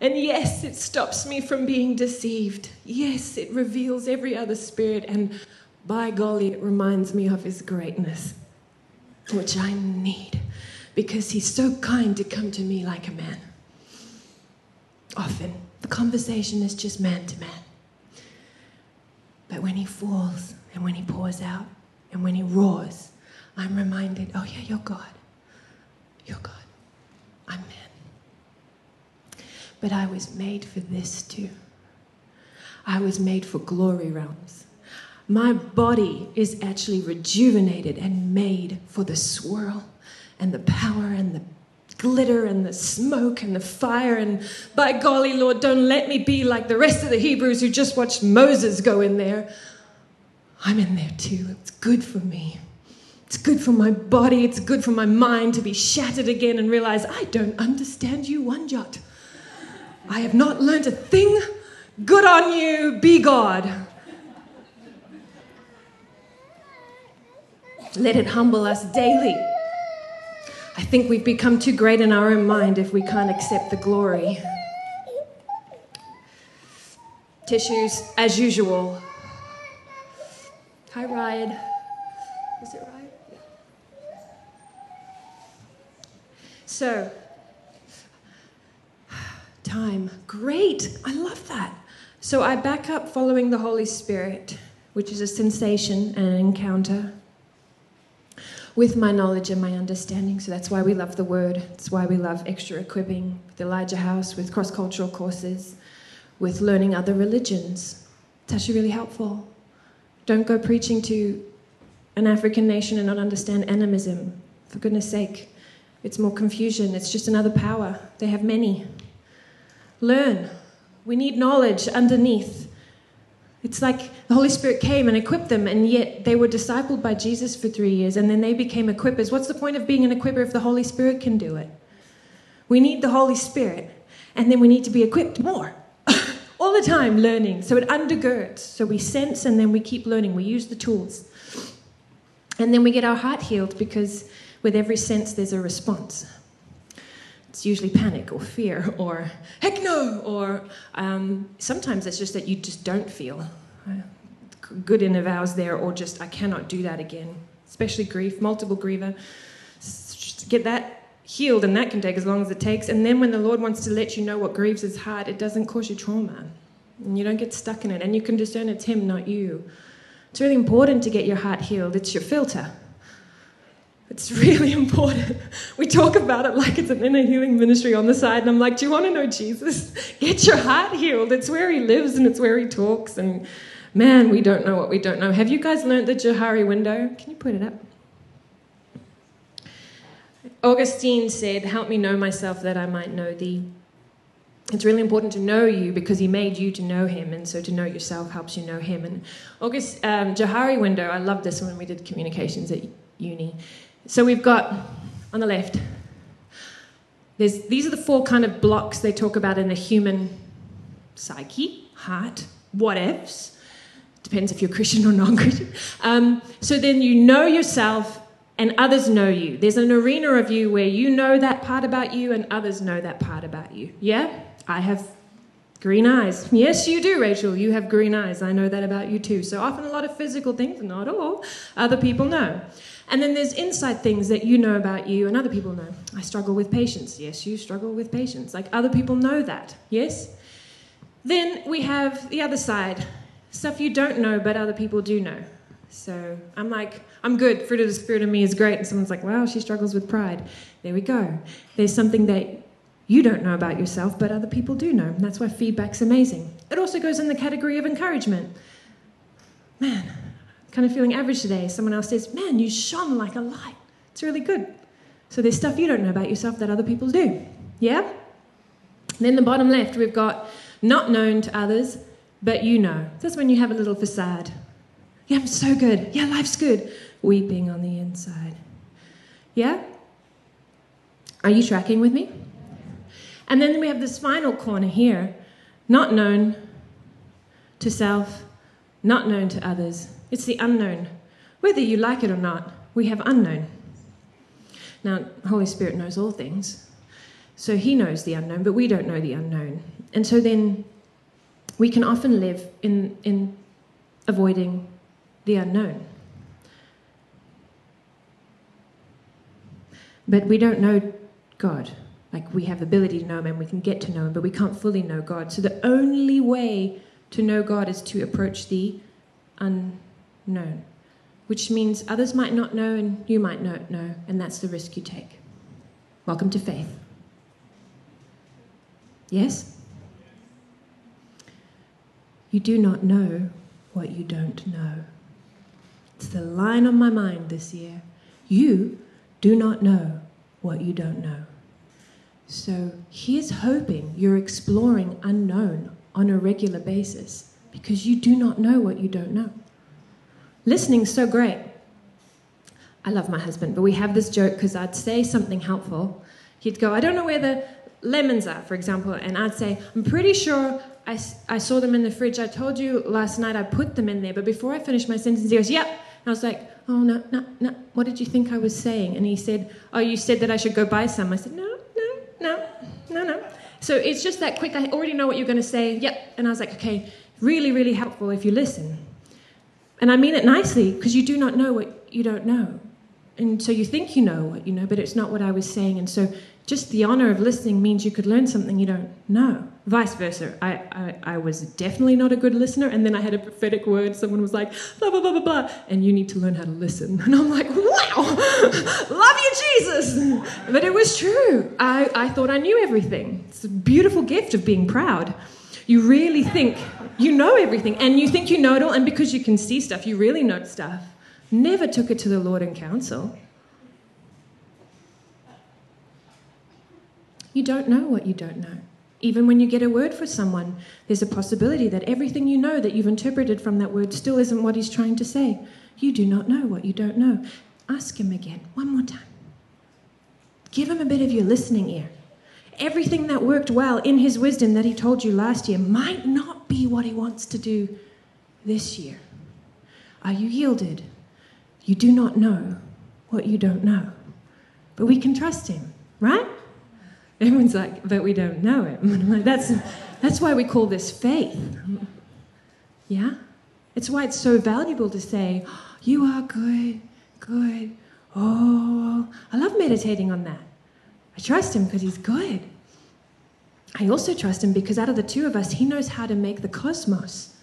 And yes, it stops me from being deceived. Yes, it reveals every other spirit. And by golly, it reminds me of his greatness, which I need because he's so kind to come to me like a man. Often, the conversation is just man to man. But when he falls and when he pours out and when he roars, I'm reminded oh, yeah, you're God. You're God. I'm man. But I was made for this too. I was made for glory realms. My body is actually rejuvenated and made for the swirl and the power and the glitter and the smoke and the fire. And by golly, Lord, don't let me be like the rest of the Hebrews who just watched Moses go in there. I'm in there too. It's good for me. It's good for my body. It's good for my mind to be shattered again and realize I don't understand you one jot. I have not learned a thing. Good on you. Be God. Let it humble us daily. I think we've become too great in our own mind if we can't accept the glory. Tissues, as usual. Hi, Ryan. Is it right? So, time. Great. I love that. So, I back up following the Holy Spirit, which is a sensation and an encounter with my knowledge and my understanding. So that's why we love the word. It's why we love extra equipping with Elijah House, with cross cultural courses, with learning other religions. It's actually really helpful. Don't go preaching to an African nation and not understand animism. For goodness sake, it's more confusion. It's just another power. They have many. Learn. We need knowledge underneath. It's like the Holy Spirit came and equipped them, and yet they were discipled by Jesus for three years, and then they became equippers. What's the point of being an equipper if the Holy Spirit can do it? We need the Holy Spirit, and then we need to be equipped more. All the time learning. So it undergirds. So we sense and then we keep learning. We use the tools. And then we get our heart healed because with every sense there's a response. It's usually panic or fear or heck no, or um, sometimes it's just that you just don't feel good in vows there, or just I cannot do that again. Especially grief, multiple griever. Just get that healed, and that can take as long as it takes. And then when the Lord wants to let you know what grieves his heart, it doesn't cause you trauma. And you don't get stuck in it, and you can discern it's him, not you. It's really important to get your heart healed. It's your filter. It's really important. We talk about it like it's an inner healing ministry on the side, and I'm like, Do you want to know Jesus? Get your heart healed. It's where he lives and it's where he talks. And man, we don't know what we don't know. Have you guys learned the Johari window? Can you put it up? Augustine said, Help me know myself that I might know thee. It's really important to know you because he made you to know him, and so to know yourself helps you know him. And August um, Johari window, I love this when we did communications at uni. So we've got on the left, there's, these are the four kind of blocks they talk about in the human psyche, heart, what ifs. Depends if you're Christian or non Christian. Um, so then you know yourself and others know you. There's an arena of you where you know that part about you and others know that part about you. Yeah? I have green eyes. Yes, you do, Rachel. You have green eyes. I know that about you too. So often a lot of physical things, not all, other people know. And then there's inside things that you know about you and other people know. I struggle with patience. Yes, you struggle with patience. Like other people know that. Yes? Then we have the other side stuff you don't know, but other people do know. So I'm like, I'm good. Fruit of the Spirit in me is great. And someone's like, wow, she struggles with pride. There we go. There's something that you don't know about yourself, but other people do know. And that's why feedback's amazing. It also goes in the category of encouragement. Man, kind of feeling average today. Someone else says, man, you shone like a light. It's really good. So there's stuff you don't know about yourself that other people do. Yeah? then the bottom left, we've got not known to others, but you know. That's when you have a little facade. Yeah, I'm so good. Yeah, life's good. Weeping on the inside. Yeah? Are you tracking with me? And then we have this final corner here not known to self, not known to others. It's the unknown. Whether you like it or not, we have unknown. Now, Holy Spirit knows all things. So he knows the unknown, but we don't know the unknown. And so then we can often live in, in avoiding the unknown. But we don't know God. Like we have the ability to know him and we can get to know him, but we can't fully know God. So the only way to know God is to approach the unknown, which means others might not know and you might not know, and that's the risk you take. Welcome to faith. Yes? You do not know what you don't know. It's the line on my mind this year. You do not know what you don't know. So here's hoping you're exploring unknown on a regular basis because you do not know what you don't know. Listening's so great. I love my husband, but we have this joke because I'd say something helpful. He'd go, I don't know where the lemons are, for example, and I'd say, I'm pretty sure I, I saw them in the fridge. I told you last night I put them in there, but before I finished my sentence, he goes, Yep. And I was like, Oh, no, no, no. What did you think I was saying? And he said, Oh, you said that I should go buy some. I said, No, no, no, no, no. So it's just that quick. I already know what you're going to say. Yep. And I was like, Okay, really, really helpful if you listen. And I mean it nicely because you do not know what you don't know. And so you think you know what you know, but it's not what I was saying. And so just the honor of listening means you could learn something you don't know. Vice versa. I, I, I, was definitely not a good listener, and then I had a prophetic word. Someone was like, blah, blah, blah, blah, blah, and you need to learn how to listen. And I'm like, wow, love you, Jesus. But it was true. I, I thought I knew everything. It's a beautiful gift of being proud. You really think you know everything, and you think you know it all, and because you can see stuff, you really know stuff. Never took it to the Lord in counsel. You don't know what you don't know. Even when you get a word for someone, there's a possibility that everything you know that you've interpreted from that word still isn't what he's trying to say. You do not know what you don't know. Ask him again, one more time. Give him a bit of your listening ear. Everything that worked well in his wisdom that he told you last year might not be what he wants to do this year. Are you yielded? You do not know what you don't know. But we can trust him, right? Everyone's like, but we don't know. Like, that's, that's why we call this faith. Yeah? It's why it's so valuable to say, you are good, good. Oh, I love meditating on that. I trust him because he's good. I also trust him because out of the two of us, he knows how to make the cosmos.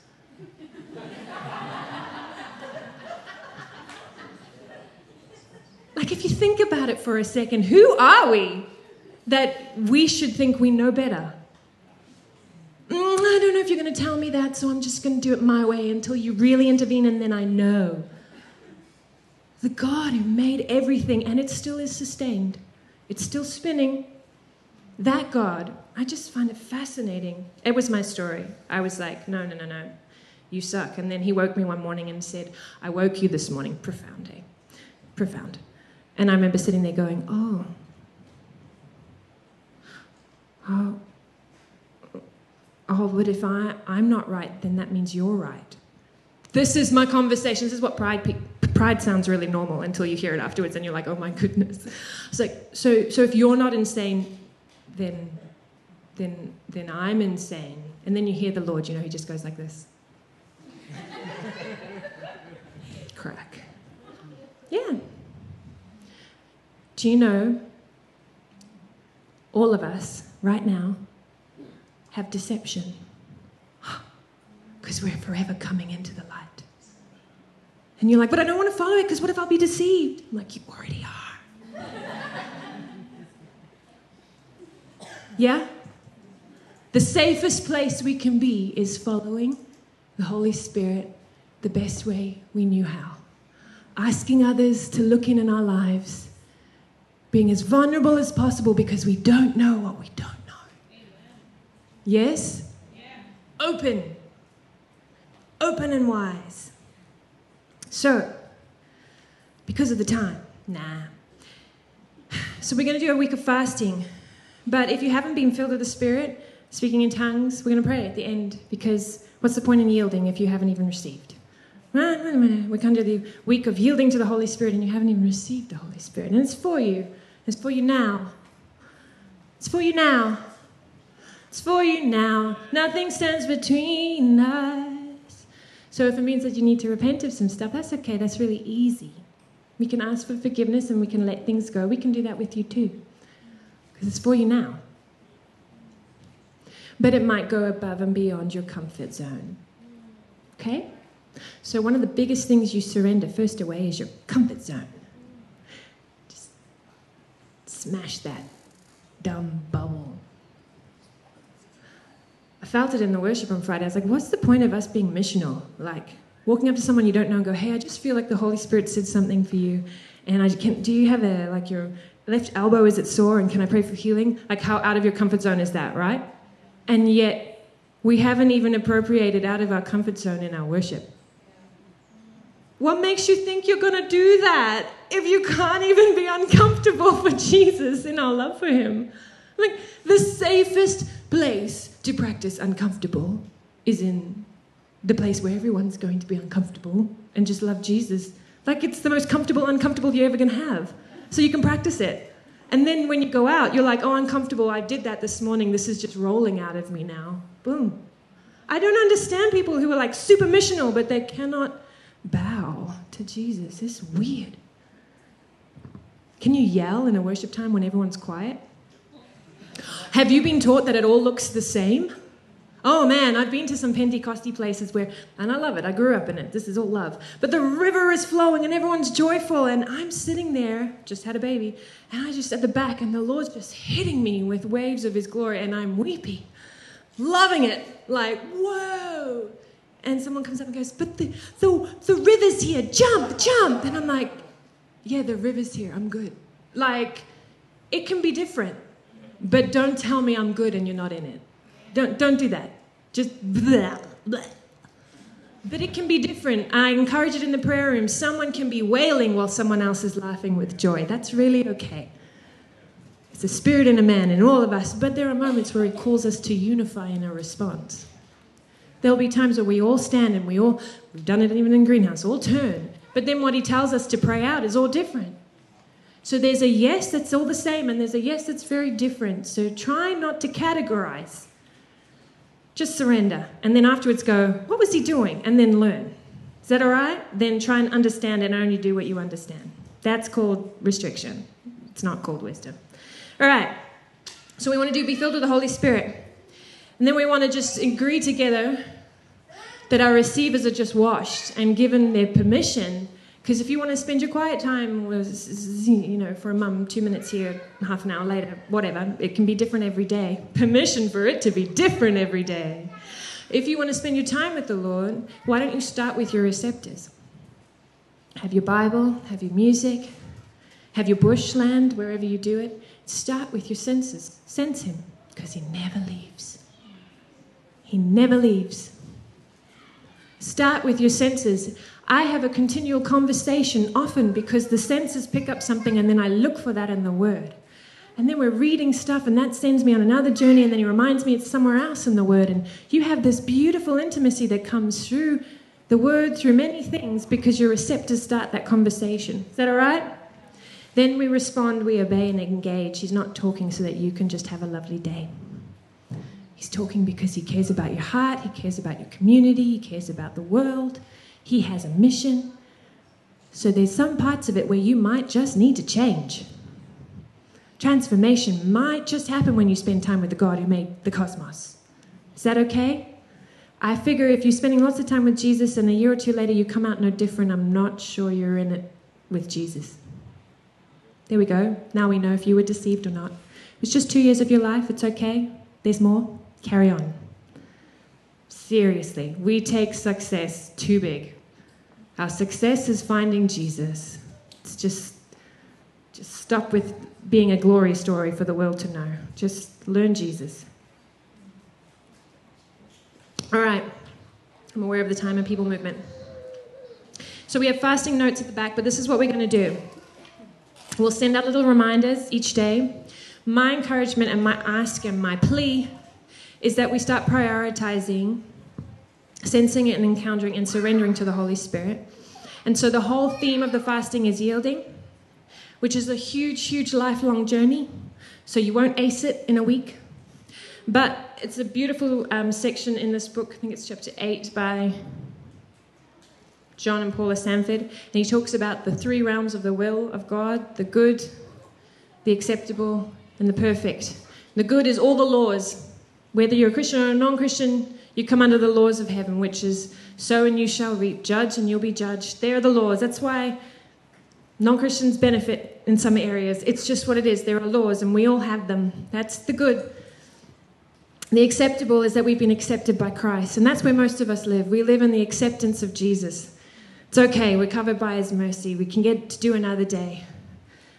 like, if you think about it for a second, who are we that we should think we know better. Mm, I don't know if you're going to tell me that, so I'm just going to do it my way until you really intervene, and then I know. The God who made everything, and it still is sustained, it's still spinning. That God, I just find it fascinating. It was my story. I was like, no, no, no, no, you suck. And then he woke me one morning and said, I woke you this morning. Profound, eh? Profound. And I remember sitting there going, oh, oh, oh, but if I, I'm not right, then that means you're right. This is my conversation. This is what pride. Pe- pride sounds really normal until you hear it afterwards, and you're like, "Oh my goodness." It's like so. So if you're not insane, then, then, then I'm insane. And then you hear the Lord. You know, He just goes like this. Crack. Yeah. Do you know? All of us right now have deception because we're forever coming into the light. And you're like, but I don't want to follow it because what if I'll be deceived? I'm like, you already are. yeah? The safest place we can be is following the Holy Spirit the best way we knew how. Asking others to look in in our lives, being as vulnerable as possible because we don't know what we don't know. Yes? Yeah. Open open and wise. So, because of the time, nah. So, we're going to do a week of fasting. But if you haven't been filled with the Spirit, speaking in tongues, we're going to pray at the end because what's the point in yielding if you haven't even received? We come to the week of yielding to the Holy Spirit and you haven't even received the Holy Spirit. And it's for you. It's for you now. It's for you now. It's for you now. Nothing stands between us. So if it means that you need to repent of some stuff, that's okay. That's really easy. We can ask for forgiveness and we can let things go. We can do that with you too. Because it's for you now. But it might go above and beyond your comfort zone. Okay? So, one of the biggest things you surrender first away is your comfort zone. Just smash that dumb bubble felt it in the worship on Friday. I was like, what's the point of us being missional? Like, walking up to someone you don't know and go, hey, I just feel like the Holy Spirit said something for you. And I can, do you have a, like, your left elbow, is it sore? And can I pray for healing? Like, how out of your comfort zone is that, right? And yet, we haven't even appropriated out of our comfort zone in our worship. What makes you think you're going to do that if you can't even be uncomfortable for Jesus in our love for Him? Like, the safest place to practice uncomfortable is in the place where everyone's going to be uncomfortable and just love Jesus. Like it's the most comfortable, uncomfortable you're ever going to have. So you can practice it. And then when you go out, you're like, oh, uncomfortable. I did that this morning. This is just rolling out of me now. Boom. I don't understand people who are like super missional, but they cannot bow to Jesus. It's weird. Can you yell in a worship time when everyone's quiet? Have you been taught that it all looks the same? Oh man, I've been to some Pentecosty places where, and I love it, I grew up in it, this is all love. But the river is flowing and everyone's joyful, and I'm sitting there, just had a baby, and I just at the back, and the Lord's just hitting me with waves of His glory, and I'm weepy, loving it, like, whoa. And someone comes up and goes, But the, the, the river's here, jump, jump. And I'm like, Yeah, the river's here, I'm good. Like, it can be different. But don't tell me I'm good and you're not in it. Don't, don't do that. Just blah, blah. But it can be different. I encourage it in the prayer room. Someone can be wailing while someone else is laughing with joy. That's really okay. It's a spirit in a man in all of us, but there are moments where he calls us to unify in our response. There'll be times where we all stand and we all, we've done it even in greenhouse, all turn. But then what he tells us to pray out is all different. So there's a yes that's all the same, and there's a yes that's very different. So try not to categorize. Just surrender. And then afterwards go, what was he doing? And then learn. Is that all right? Then try and understand and only do what you understand. That's called restriction. It's not called wisdom. All right. So we want to do be filled with the Holy Spirit. And then we want to just agree together that our receivers are just washed and given their permission because if you want to spend your quiet time with, you know, for a mum, two minutes here, half an hour later, whatever, it can be different every day. Permission for it to be different every day. If you want to spend your time with the Lord, why don't you start with your receptors? Have your Bible, have your music, have your bushland, wherever you do it. Start with your senses. Sense Him, because He never leaves. He never leaves. Start with your senses. I have a continual conversation often because the senses pick up something and then I look for that in the Word. And then we're reading stuff and that sends me on another journey and then he reminds me it's somewhere else in the Word. And you have this beautiful intimacy that comes through the word through many things because your receptors start that conversation. Is that all right? Then we respond, we obey, and engage. He's not talking so that you can just have a lovely day. He's talking because he cares about your heart, he cares about your community, he cares about the world, he has a mission. So there's some parts of it where you might just need to change. Transformation might just happen when you spend time with the God who made the cosmos. Is that okay? I figure if you're spending lots of time with Jesus and a year or two later you come out no different, I'm not sure you're in it with Jesus. There we go. Now we know if you were deceived or not. It's just two years of your life. It's okay. There's more. Carry on. Seriously, we take success too big. Our success is finding Jesus. It's just, just stop with being a glory story for the world to know. Just learn Jesus. All right. I'm aware of the time and people movement. So we have fasting notes at the back, but this is what we're going to do. We'll send out little reminders each day. My encouragement and my ask and my plea is that we start prioritizing sensing it and encountering and surrendering to the Holy Spirit. And so the whole theme of the fasting is yielding, which is a huge, huge lifelong journey. So you won't ace it in a week. But it's a beautiful um, section in this book, I think it's chapter 8 by John and Paula Sandford. And he talks about the three realms of the will of God the good, the acceptable, and the perfect. The good is all the laws. Whether you're a Christian or a non Christian, you come under the laws of heaven, which is sow and you shall reap, judge and you'll be judged. They are the laws. That's why non Christians benefit in some areas. It's just what it is. There are laws, and we all have them. That's the good. The acceptable is that we've been accepted by Christ, and that's where most of us live. We live in the acceptance of Jesus. It's okay, we're covered by His mercy. We can get to do another day.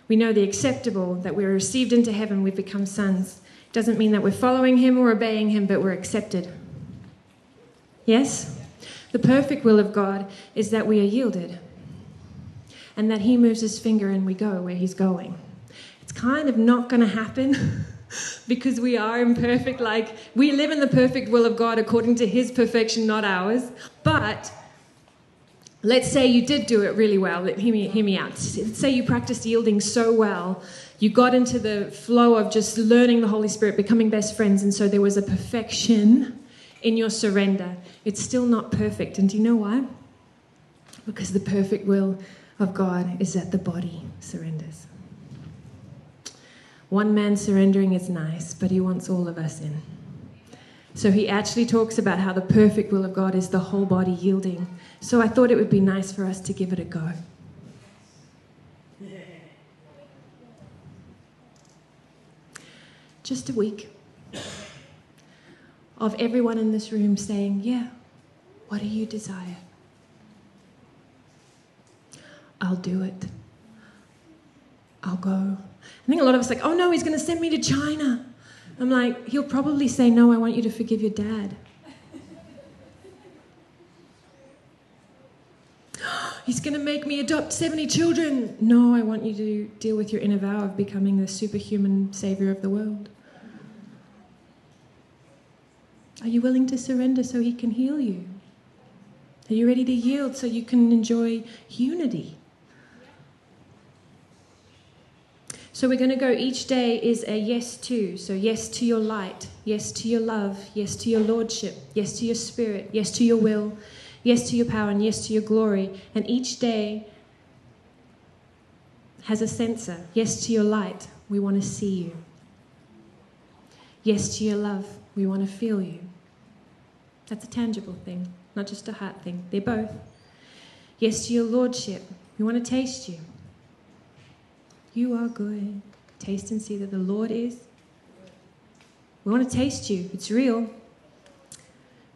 We know the acceptable, that we're received into heaven, we've become sons. Doesn't mean that we're following Him or obeying Him, but we're accepted. Yes? The perfect will of God is that we are yielded and that He moves His finger and we go where He's going. It's kind of not going to happen. because we are imperfect. Like, we live in the perfect will of God according to His perfection, not ours. But let's say you did do it really well. Let, hear, me, hear me out. Let's say you practiced yielding so well. You got into the flow of just learning the Holy Spirit, becoming best friends, and so there was a perfection in your surrender. It's still not perfect. And do you know why? Because the perfect will of God is that the body surrenders. One man surrendering is nice, but he wants all of us in. So he actually talks about how the perfect will of God is the whole body yielding. So I thought it would be nice for us to give it a go. Just a week of everyone in this room saying, Yeah, what do you desire? I'll do it. I'll go. I think a lot of us like, oh no, he's going to send me to China. I'm like, he'll probably say, no, I want you to forgive your dad. he's going to make me adopt 70 children. No, I want you to deal with your inner vow of becoming the superhuman savior of the world. Are you willing to surrender so he can heal you? Are you ready to yield so you can enjoy unity? So we're going to go each day is a yes to. So, yes to your light, yes to your love, yes to your lordship, yes to your spirit, yes to your will, yes to your power, and yes to your glory. And each day has a sensor. Yes to your light, we want to see you. Yes to your love, we want to feel you. That's a tangible thing, not just a heart thing. They're both. Yes to your lordship, we want to taste you. You are good. Taste and see that the Lord is. We want to taste you. It's real.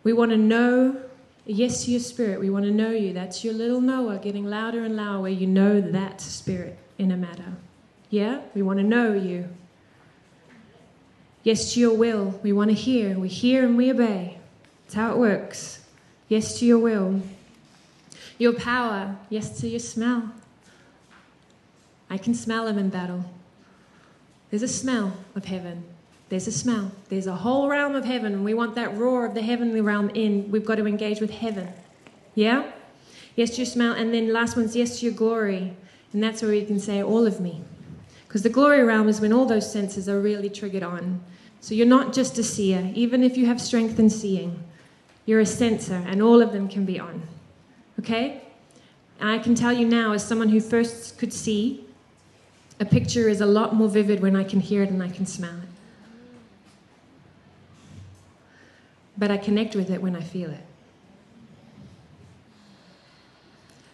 We want to know, yes to your spirit. We want to know you. That's your little Noah getting louder and louder where you know that spirit in a matter. Yeah? We want to know you. Yes to your will. We want to hear. We hear and we obey. That's how it works. Yes to your will. Your power. Yes to your smell. I can smell him in battle. There's a smell of heaven. There's a smell. There's a whole realm of heaven, we want that roar of the heavenly realm in. We've got to engage with heaven. Yeah? Yes to your smell. And then last one's yes to your glory. And that's where you can say all of me. Because the glory realm is when all those senses are really triggered on. So you're not just a seer, even if you have strength in seeing. You're a sensor, and all of them can be on. Okay? And I can tell you now, as someone who first could see, a picture is a lot more vivid when I can hear it and I can smell it. But I connect with it when I feel it.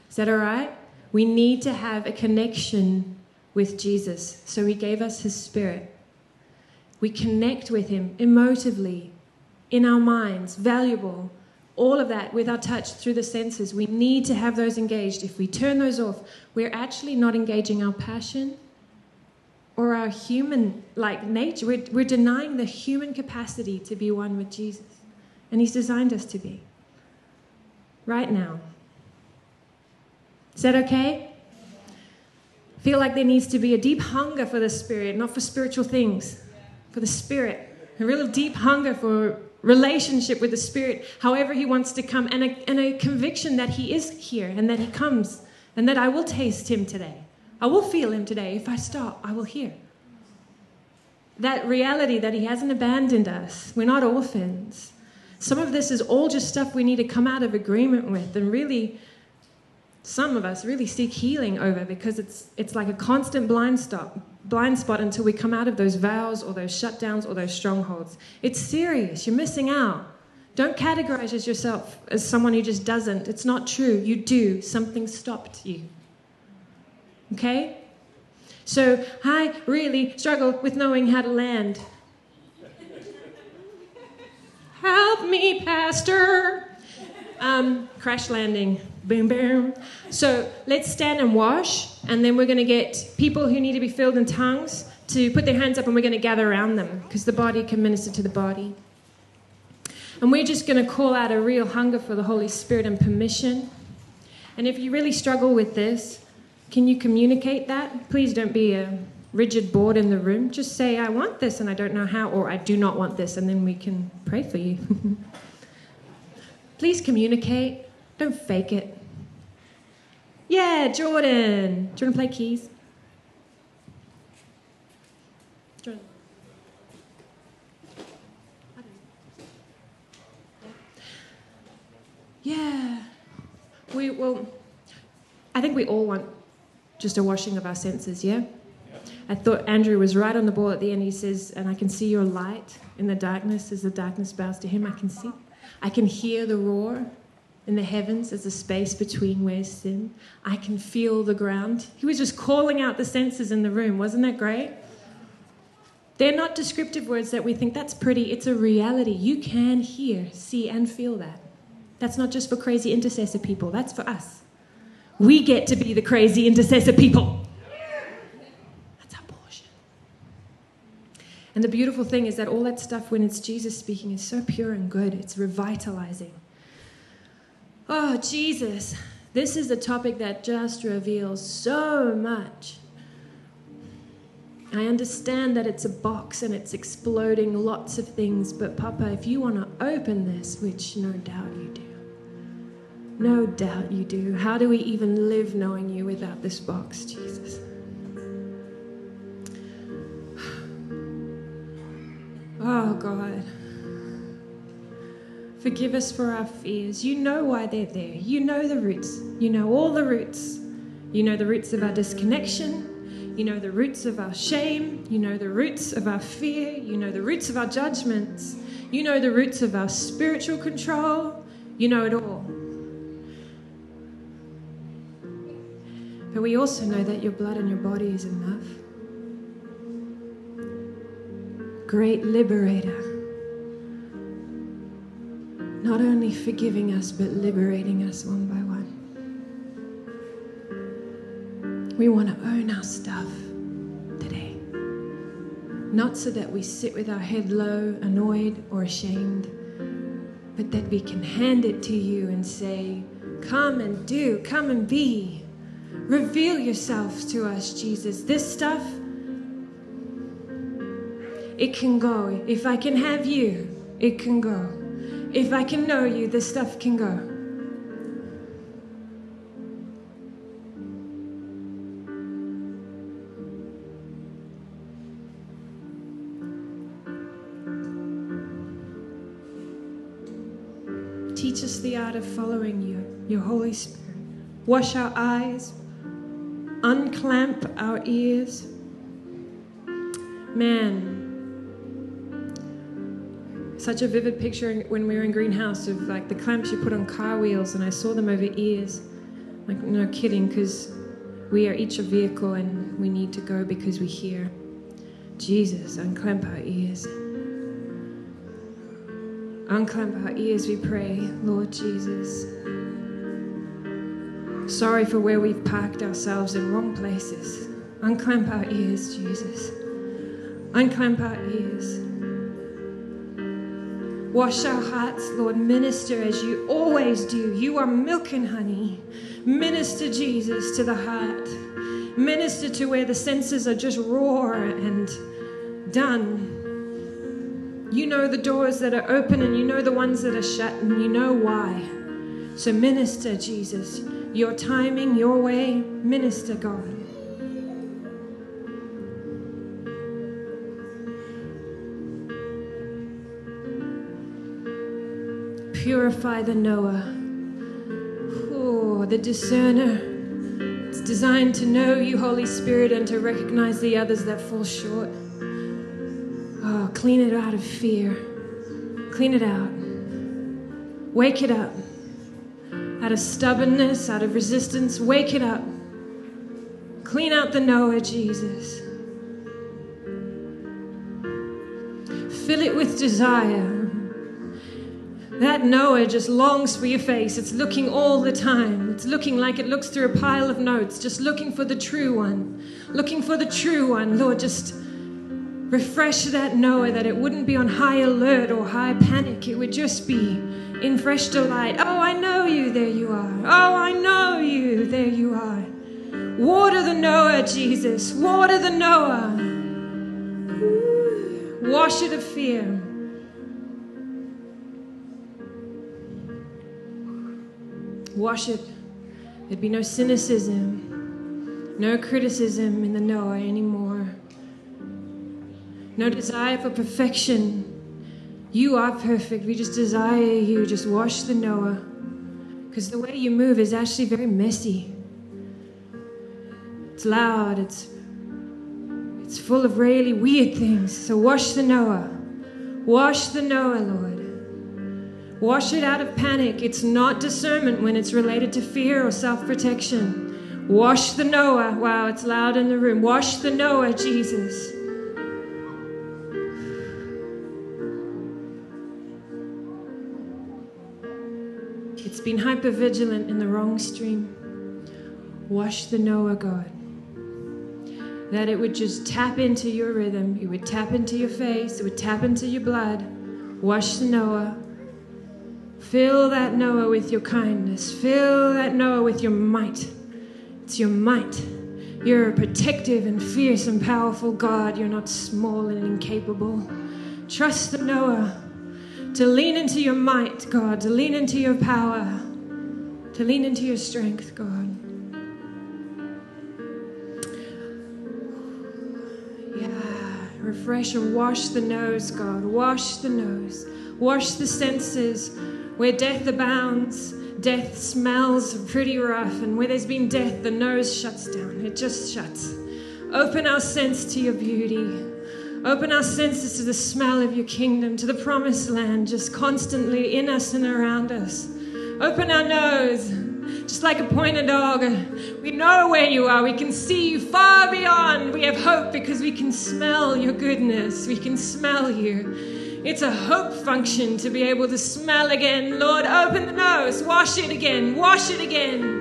Is that all right? We need to have a connection with Jesus. So he gave us his spirit. We connect with him emotively, in our minds, valuable, all of that with our touch through the senses. We need to have those engaged. If we turn those off, we're actually not engaging our passion or our human like nature. We're, we're denying the human capacity to be one with Jesus. And he's designed us to be. Right now. Is that okay? Feel like there needs to be a deep hunger for the Spirit, not for spiritual things, for the Spirit. A real deep hunger for relationship with the Spirit, however He wants to come, and a, and a conviction that He is here and that He comes and that I will taste Him today. I will feel Him today. If I stop, I will hear. That reality that He hasn't abandoned us. We're not orphans. Some of this is all just stuff we need to come out of agreement with and really some of us really seek healing over because it's it's like a constant blind stop blind spot until we come out of those vows or those shutdowns or those strongholds. It's serious. You're missing out. Don't categorize as yourself as someone who just doesn't. It's not true. You do. Something stopped you. Okay? So I really struggle with knowing how to land. Help me, Pastor. Um, crash landing. Boom, boom. So let's stand and wash, and then we're going to get people who need to be filled in tongues to put their hands up, and we're going to gather around them because the body can minister to the body. And we're just going to call out a real hunger for the Holy Spirit and permission. And if you really struggle with this, can you communicate that? Please don't be a rigid board in the room. Just say, I want this and I don't know how, or I do not want this, and then we can pray for you. Please communicate. Don't fake it. Yeah, Jordan. Do you want to play keys? Jordan. Yeah. We well I think we all want just a washing of our senses, yeah? I thought Andrew was right on the ball at the end. He says, and I can see your light in the darkness as the darkness bows to him. I can see. I can hear the roar in the heavens as a space between where's sin. I can feel the ground. He was just calling out the senses in the room. Wasn't that great? They're not descriptive words that we think that's pretty. It's a reality. You can hear, see, and feel that. That's not just for crazy intercessor people, that's for us. We get to be the crazy intercessor people. That's our portion. And the beautiful thing is that all that stuff, when it's Jesus speaking, is so pure and good, it's revitalizing. Oh, Jesus, this is a topic that just reveals so much. I understand that it's a box and it's exploding lots of things, but Papa, if you want to open this, which no doubt you do, no doubt you do, how do we even live knowing you without this box, Jesus? Oh, God. Forgive us for our fears. You know why they're there. You know the roots. You know all the roots. You know the roots of our disconnection. You know the roots of our shame. You know the roots of our fear. You know the roots of our judgments. You know the roots of our spiritual control. You know it all. But we also know that your blood and your body is enough. Great liberator not only forgiving us, but liberating us one by one. We want to own our stuff today. Not so that we sit with our head low, annoyed, or ashamed, but that we can hand it to you and say, Come and do, come and be. Reveal yourself to us, Jesus. This stuff, it can go. If I can have you, it can go. If I can know you, this stuff can go. Teach us the art of following you, your Holy Spirit. Wash our eyes, unclamp our ears. Man, such a vivid picture when we were in greenhouse of like the clamps you put on car wheels and i saw them over ears. Like no kidding because we are each a vehicle and we need to go because we hear jesus unclamp our ears. Unclamp our ears we pray lord jesus. Sorry for where we've parked ourselves in wrong places. Unclamp our ears jesus. Unclamp our ears Wash our hearts, Lord. Minister as you always do. You are milk and honey. Minister, Jesus, to the heart. Minister to where the senses are just raw and done. You know the doors that are open and you know the ones that are shut, and you know why. So, minister, Jesus, your timing, your way, minister, God. Purify the knower. Oh, the discerner. It's designed to know you, Holy Spirit, and to recognize the others that fall short. Oh, clean it out of fear. Clean it out. Wake it up. Out of stubbornness, out of resistance, wake it up. Clean out the knower, Jesus. Fill it with desire that knower just longs for your face. It's looking all the time. It's looking like it looks through a pile of notes, just looking for the true one. Looking for the true one. Lord, just refresh that knower that it wouldn't be on high alert or high panic. It would just be in fresh delight. Oh, I know you. There you are. Oh, I know you. There you are. Water the knower, Jesus. Water the knower. Wash it of fear. Wash it. There'd be no cynicism, no criticism in the knower anymore, no desire for perfection. You are perfect. We just desire you. Just wash the knower. Because the way you move is actually very messy. It's loud. It's it's full of really weird things. So wash the knower. Wash the knower, Lord. Wash it out of panic. It's not discernment when it's related to fear or self protection. Wash the knower. Wow, it's loud in the room. Wash the knower, Jesus. It's been hypervigilant in the wrong stream. Wash the knower, God. That it would just tap into your rhythm. It would tap into your face. It would tap into your blood. Wash the knower. Fill that knower with your kindness. Fill that knower with your might. It's your might. You're a protective and fierce and powerful God. You're not small and incapable. Trust the knower to lean into your might, God, to lean into your power, to lean into your strength, God. Yeah, refresh and wash the nose, God. Wash the nose. Wash the senses where death abounds, death smells pretty rough, and where there's been death, the nose shuts down. It just shuts. Open our sense to your beauty. Open our senses to the smell of your kingdom, to the promised land, just constantly in us and around us. Open our nose, just like a pointer dog. We know where you are. We can see you far beyond. We have hope because we can smell your goodness. We can smell you. It's a hope function to be able to smell again. Lord, open the nose, wash it again, wash it again,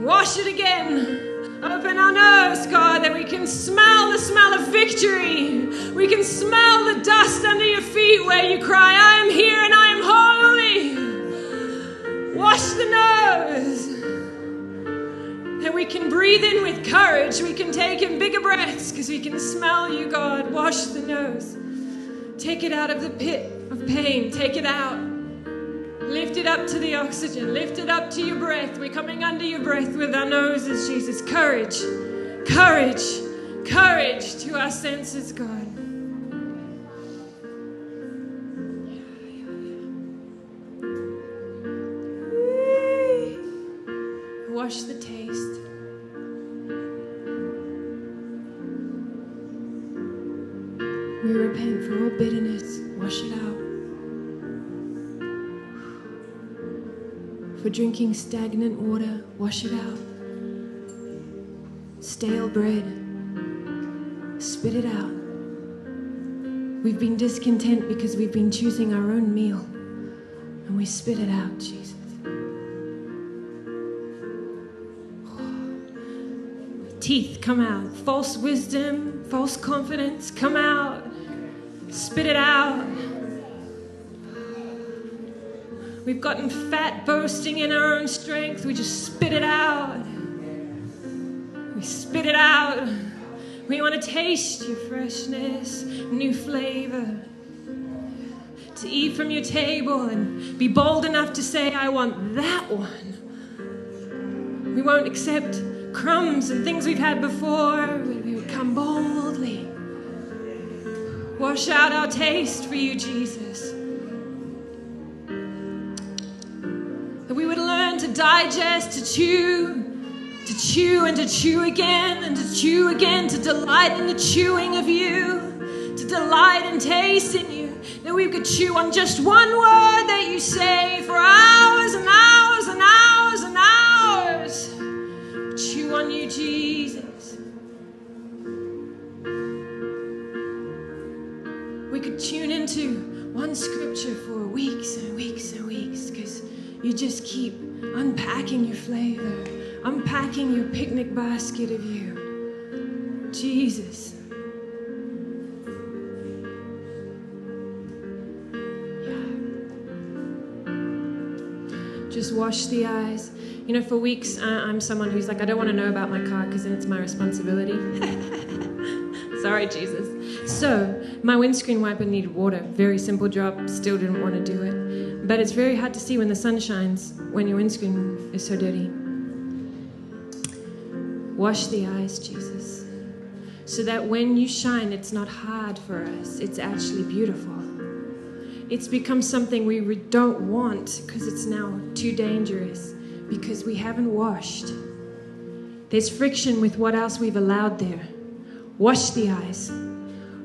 wash it again. Open our nose, God, that we can smell the smell of victory. We can smell the dust under your feet where you cry, I am here and I am holy. Wash the nose. That we can breathe in with courage. We can take in bigger breaths because we can smell you, God. Wash the nose. Take it out of the pit of pain. Take it out. Lift it up to the oxygen. Lift it up to your breath. We're coming under your breath with our noses, Jesus. Courage, courage, courage to our senses, God. Wash the for all bitterness. Wash it out. For drinking stagnant water, wash it out. Stale bread, spit it out. We've been discontent because we've been choosing our own meal, and we spit it out, Jesus. Teeth come out, false wisdom, false confidence come out, spit it out. We've gotten fat boasting in our own strength, we just spit it out. We spit it out. We want to taste your freshness, new flavor. To eat from your table and be bold enough to say, I want that one. We won't accept crumbs and things we've had before. We would come boldly. Wash out our taste for you, Jesus. That we would learn to digest, to chew, to chew and to chew again and to chew again, to delight in the chewing of you, to delight and taste in you. That we could chew on just one word that you say for hours and hours and hours and hours. Chew on you, Jesus. Could tune into one scripture for weeks and weeks and weeks because you just keep unpacking your flavor unpacking your picnic basket of you. Jesus. Just wash the eyes. You know, for weeks, I'm someone who's like, I don't want to know about my car because then it's my responsibility. Sorry, Jesus. So, my windscreen wiper needed water. Very simple job, still didn't want to do it. But it's very hard to see when the sun shines when your windscreen is so dirty. Wash the eyes, Jesus, so that when you shine, it's not hard for us, it's actually beautiful. It's become something we don't want because it's now too dangerous because we haven't washed. There's friction with what else we've allowed there. Wash the eyes.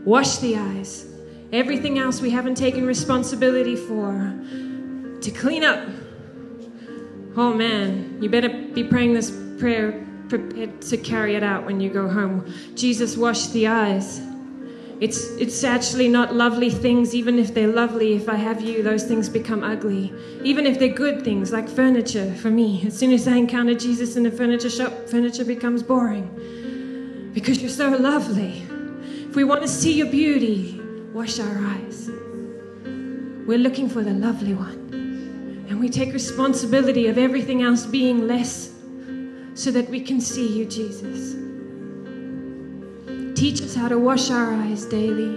Wash the eyes. Everything else we haven't taken responsibility for to clean up. Oh man, you better be praying this prayer prepared to carry it out when you go home. Jesus wash the eyes. It's, it's actually not lovely things, even if they're lovely. If I have you, those things become ugly. Even if they're good things, like furniture for me. As soon as I encounter Jesus in a furniture shop, furniture becomes boring because you're so lovely. If we want to see your beauty, wash our eyes. We're looking for the lovely one. And we take responsibility of everything else being less so that we can see you, Jesus. Teach us how to wash our eyes daily.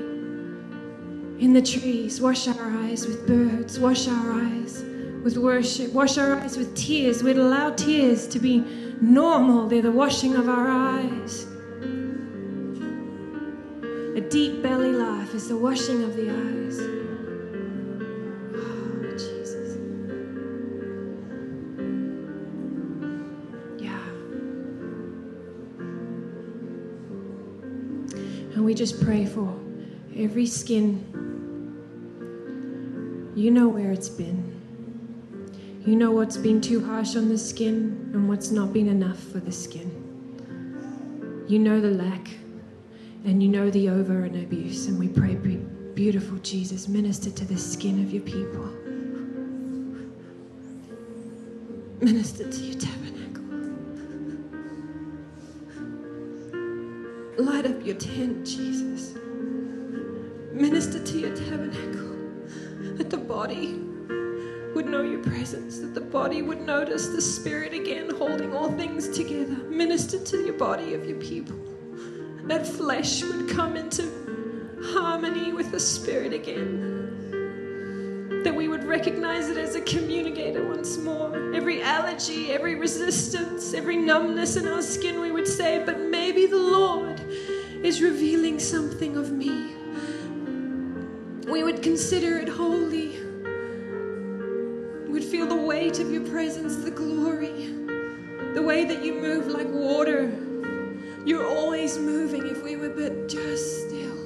In the trees, wash our eyes with birds, wash our eyes with worship, wash our eyes with tears. We'd allow tears to be normal, they're the washing of our eyes. A deep belly laugh is the washing of the eyes. Oh, Jesus. Yeah. And we just pray for every skin. You know where it's been. You know what's been too harsh on the skin and what's not been enough for the skin. You know the lack and you know the over and abuse. And we pray, beautiful Jesus, minister to the skin of your people. Minister to your tabernacle. Light up your tent, Jesus. Minister to your tabernacle. That the body would know your presence, that the body would notice the Spirit again holding all things together. Minister to your body of your people. That flesh would come into harmony with the Spirit again. That we would recognize it as a communicator once more. Every allergy, every resistance, every numbness in our skin, we would say, but maybe the Lord is revealing something of me. We would consider it holy. We would feel the weight of your presence, the glory, the way that you move like water. You're always moving if we were but just still.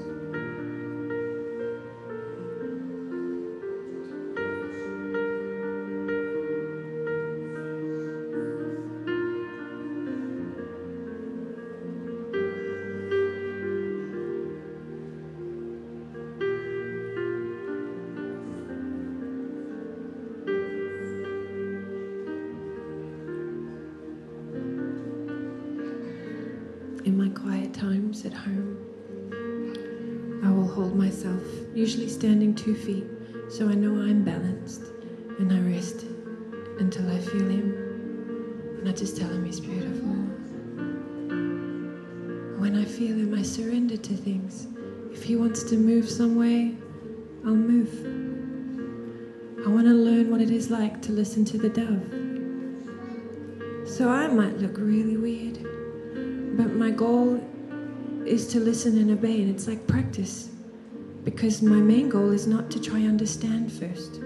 Two feet, so I know I'm balanced, and I rest until I feel Him. And I just tell Him He's beautiful. When I feel Him, I surrender to things. If He wants to move some way, I'll move. I want to learn what it is like to listen to the dove. So I might look really weird, but my goal is to listen and obey, and it's like practice. Because my main goal is not to try understand first.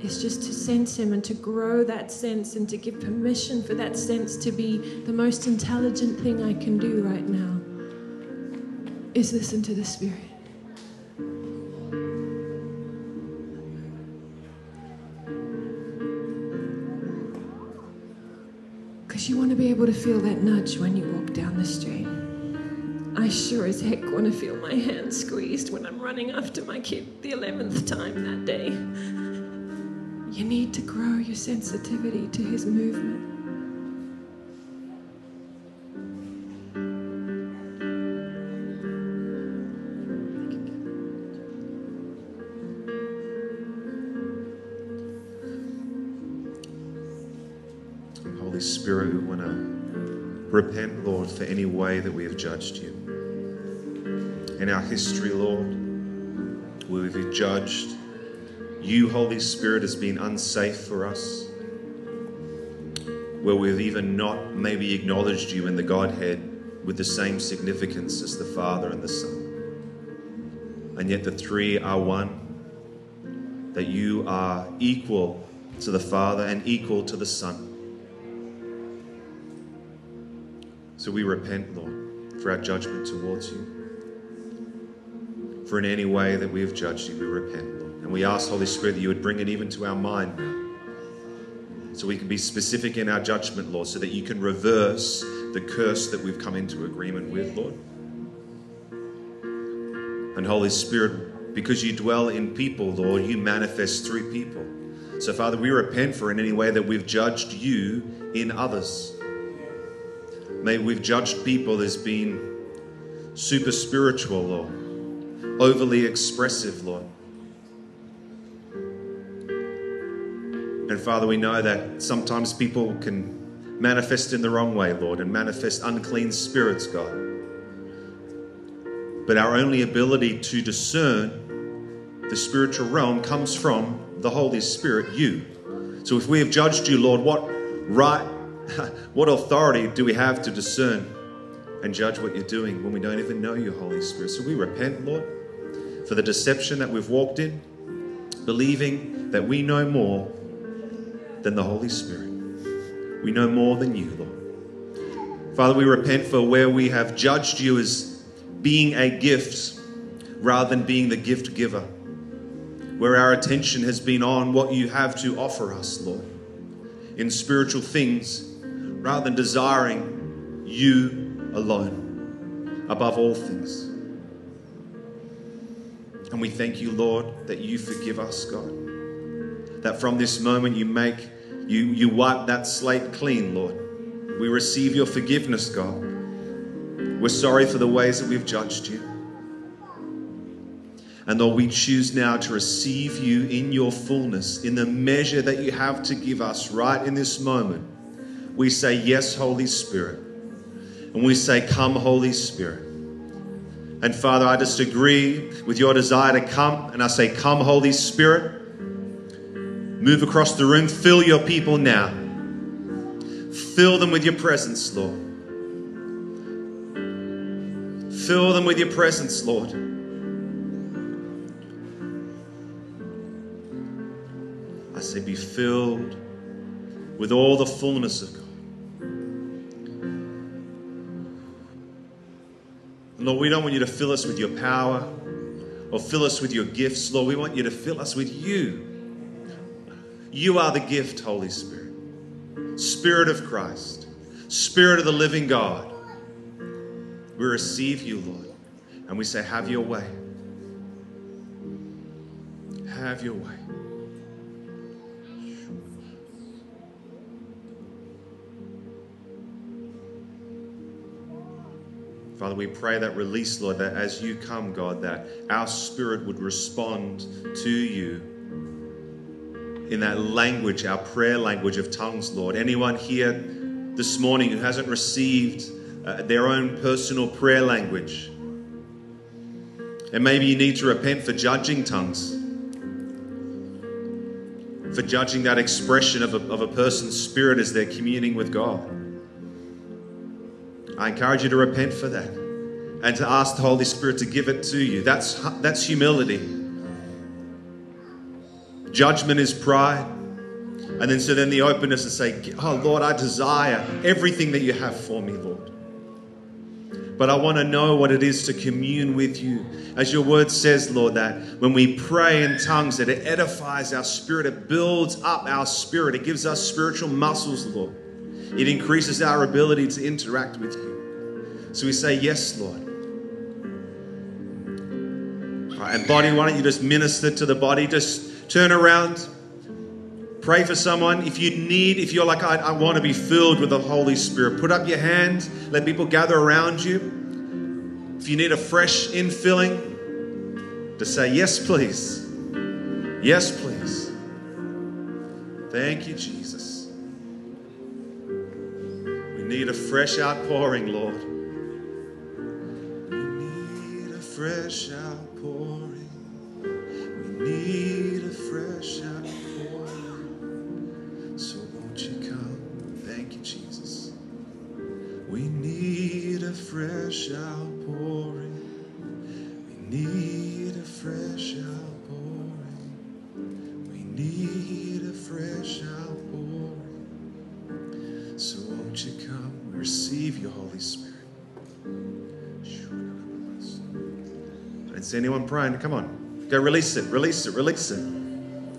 It's just to sense him and to grow that sense and to give permission for that sense to be the most intelligent thing I can do right now. Is listen to the Spirit. Because you want to be able to feel that nudge when you walk down the street. I sure as heck want to feel my hand squeezed when I'm running after my kid the 11th time that day. You need to grow your sensitivity to his movement. Holy Spirit, we want to repent, Lord, for any way that we have judged you. In our history, Lord, where we've been judged you, Holy Spirit, has been unsafe for us, where we've even not maybe acknowledged you in the Godhead with the same significance as the Father and the Son. And yet the three are one, that you are equal to the Father and equal to the Son. So we repent, Lord, for our judgment towards you. For in any way that we have judged you, we repent, Lord. And we ask, Holy Spirit, that you would bring it even to our mind now. So we can be specific in our judgment, Lord, so that you can reverse the curse that we've come into agreement with, Lord. And Holy Spirit, because you dwell in people, Lord, you manifest through people. So, Father, we repent for in any way that we've judged you in others. May we've judged people as being super spiritual or overly expressive, Lord. And Father, we know that sometimes people can manifest in the wrong way, Lord, and manifest unclean spirits, God. But our only ability to discern the spiritual realm comes from the Holy Spirit, you. So if we have judged you, Lord, what right, what authority do we have to discern and judge what you're doing when we don't even know you, Holy Spirit? So we repent, Lord, for the deception that we've walked in, believing that we know more than the Holy Spirit. We know more than you, Lord. Father, we repent for where we have judged you as being a gift rather than being the gift giver, where our attention has been on what you have to offer us, Lord, in spiritual things rather than desiring you alone above all things. And we thank you, Lord, that you forgive us, God. That from this moment you make you you wipe that slate clean lord. We receive your forgiveness god. We're sorry for the ways that we've judged you. And lord we choose now to receive you in your fullness in the measure that you have to give us right in this moment. We say yes holy spirit. And we say come holy spirit and father i just agree with your desire to come and i say come holy spirit Move across the room. Fill your people now. Fill them with your presence, Lord. Fill them with your presence, Lord. I say, be filled with all the fullness of God. Lord, we don't want you to fill us with your power or fill us with your gifts. Lord, we want you to fill us with you. You are the gift, Holy Spirit. Spirit of Christ, Spirit of the living God. We receive you, Lord, and we say, Have your way. Have your way. Father, we pray that release, Lord, that as you come, God, that our spirit would respond to you in that language, our prayer language of tongues, Lord. Anyone here this morning who hasn't received uh, their own personal prayer language, and maybe you need to repent for judging tongues, for judging that expression of a, of a person's spirit as they're communing with God. I encourage you to repent for that and to ask the Holy Spirit to give it to you. That's, that's humility. Judgment is pride. And then so then the openness to say, Oh Lord, I desire everything that you have for me, Lord. But I want to know what it is to commune with you. As your word says, Lord, that when we pray in tongues, that it edifies our spirit, it builds up our spirit, it gives us spiritual muscles, Lord. It increases our ability to interact with you. So we say, Yes, Lord. And body, why don't you just minister to the body? Just turn around, pray for someone. If you need, if you're like, I, I want to be filled with the Holy Spirit, put up your hand, let people gather around you. If you need a fresh infilling, to say, Yes, please. Yes, please. Thank you, Jesus. Need a fresh outpouring, Lord. We need a fresh outpouring. We need a fresh outpouring. So won't you come? Thank you, Jesus. We need a fresh outpouring. We need a fresh outpouring. We need a fresh outpouring. So won't you come? We receive your Holy Spirit. I didn't see anyone praying. Come on. Go release it, release it, release it.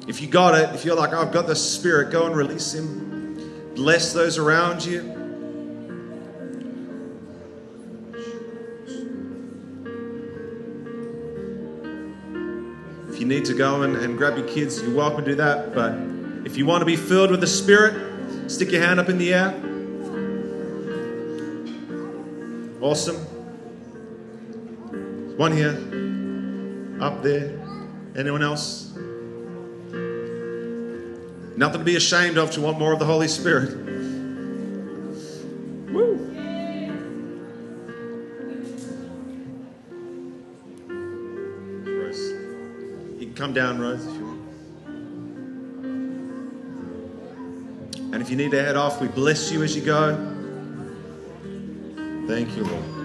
If you got it, if you're like, I've got the Spirit, go and release Him. Bless those around you. If you need to go and, and grab your kids, you're welcome to do that. But if you want to be filled with the Spirit, stick your hand up in the air. Awesome. One here, up there. Anyone else? Nothing to be ashamed of to want more of the Holy Spirit. Woo. Rose. You can come down, Rose, And if you need to head off, we bless you as you go. Thank you, Lord.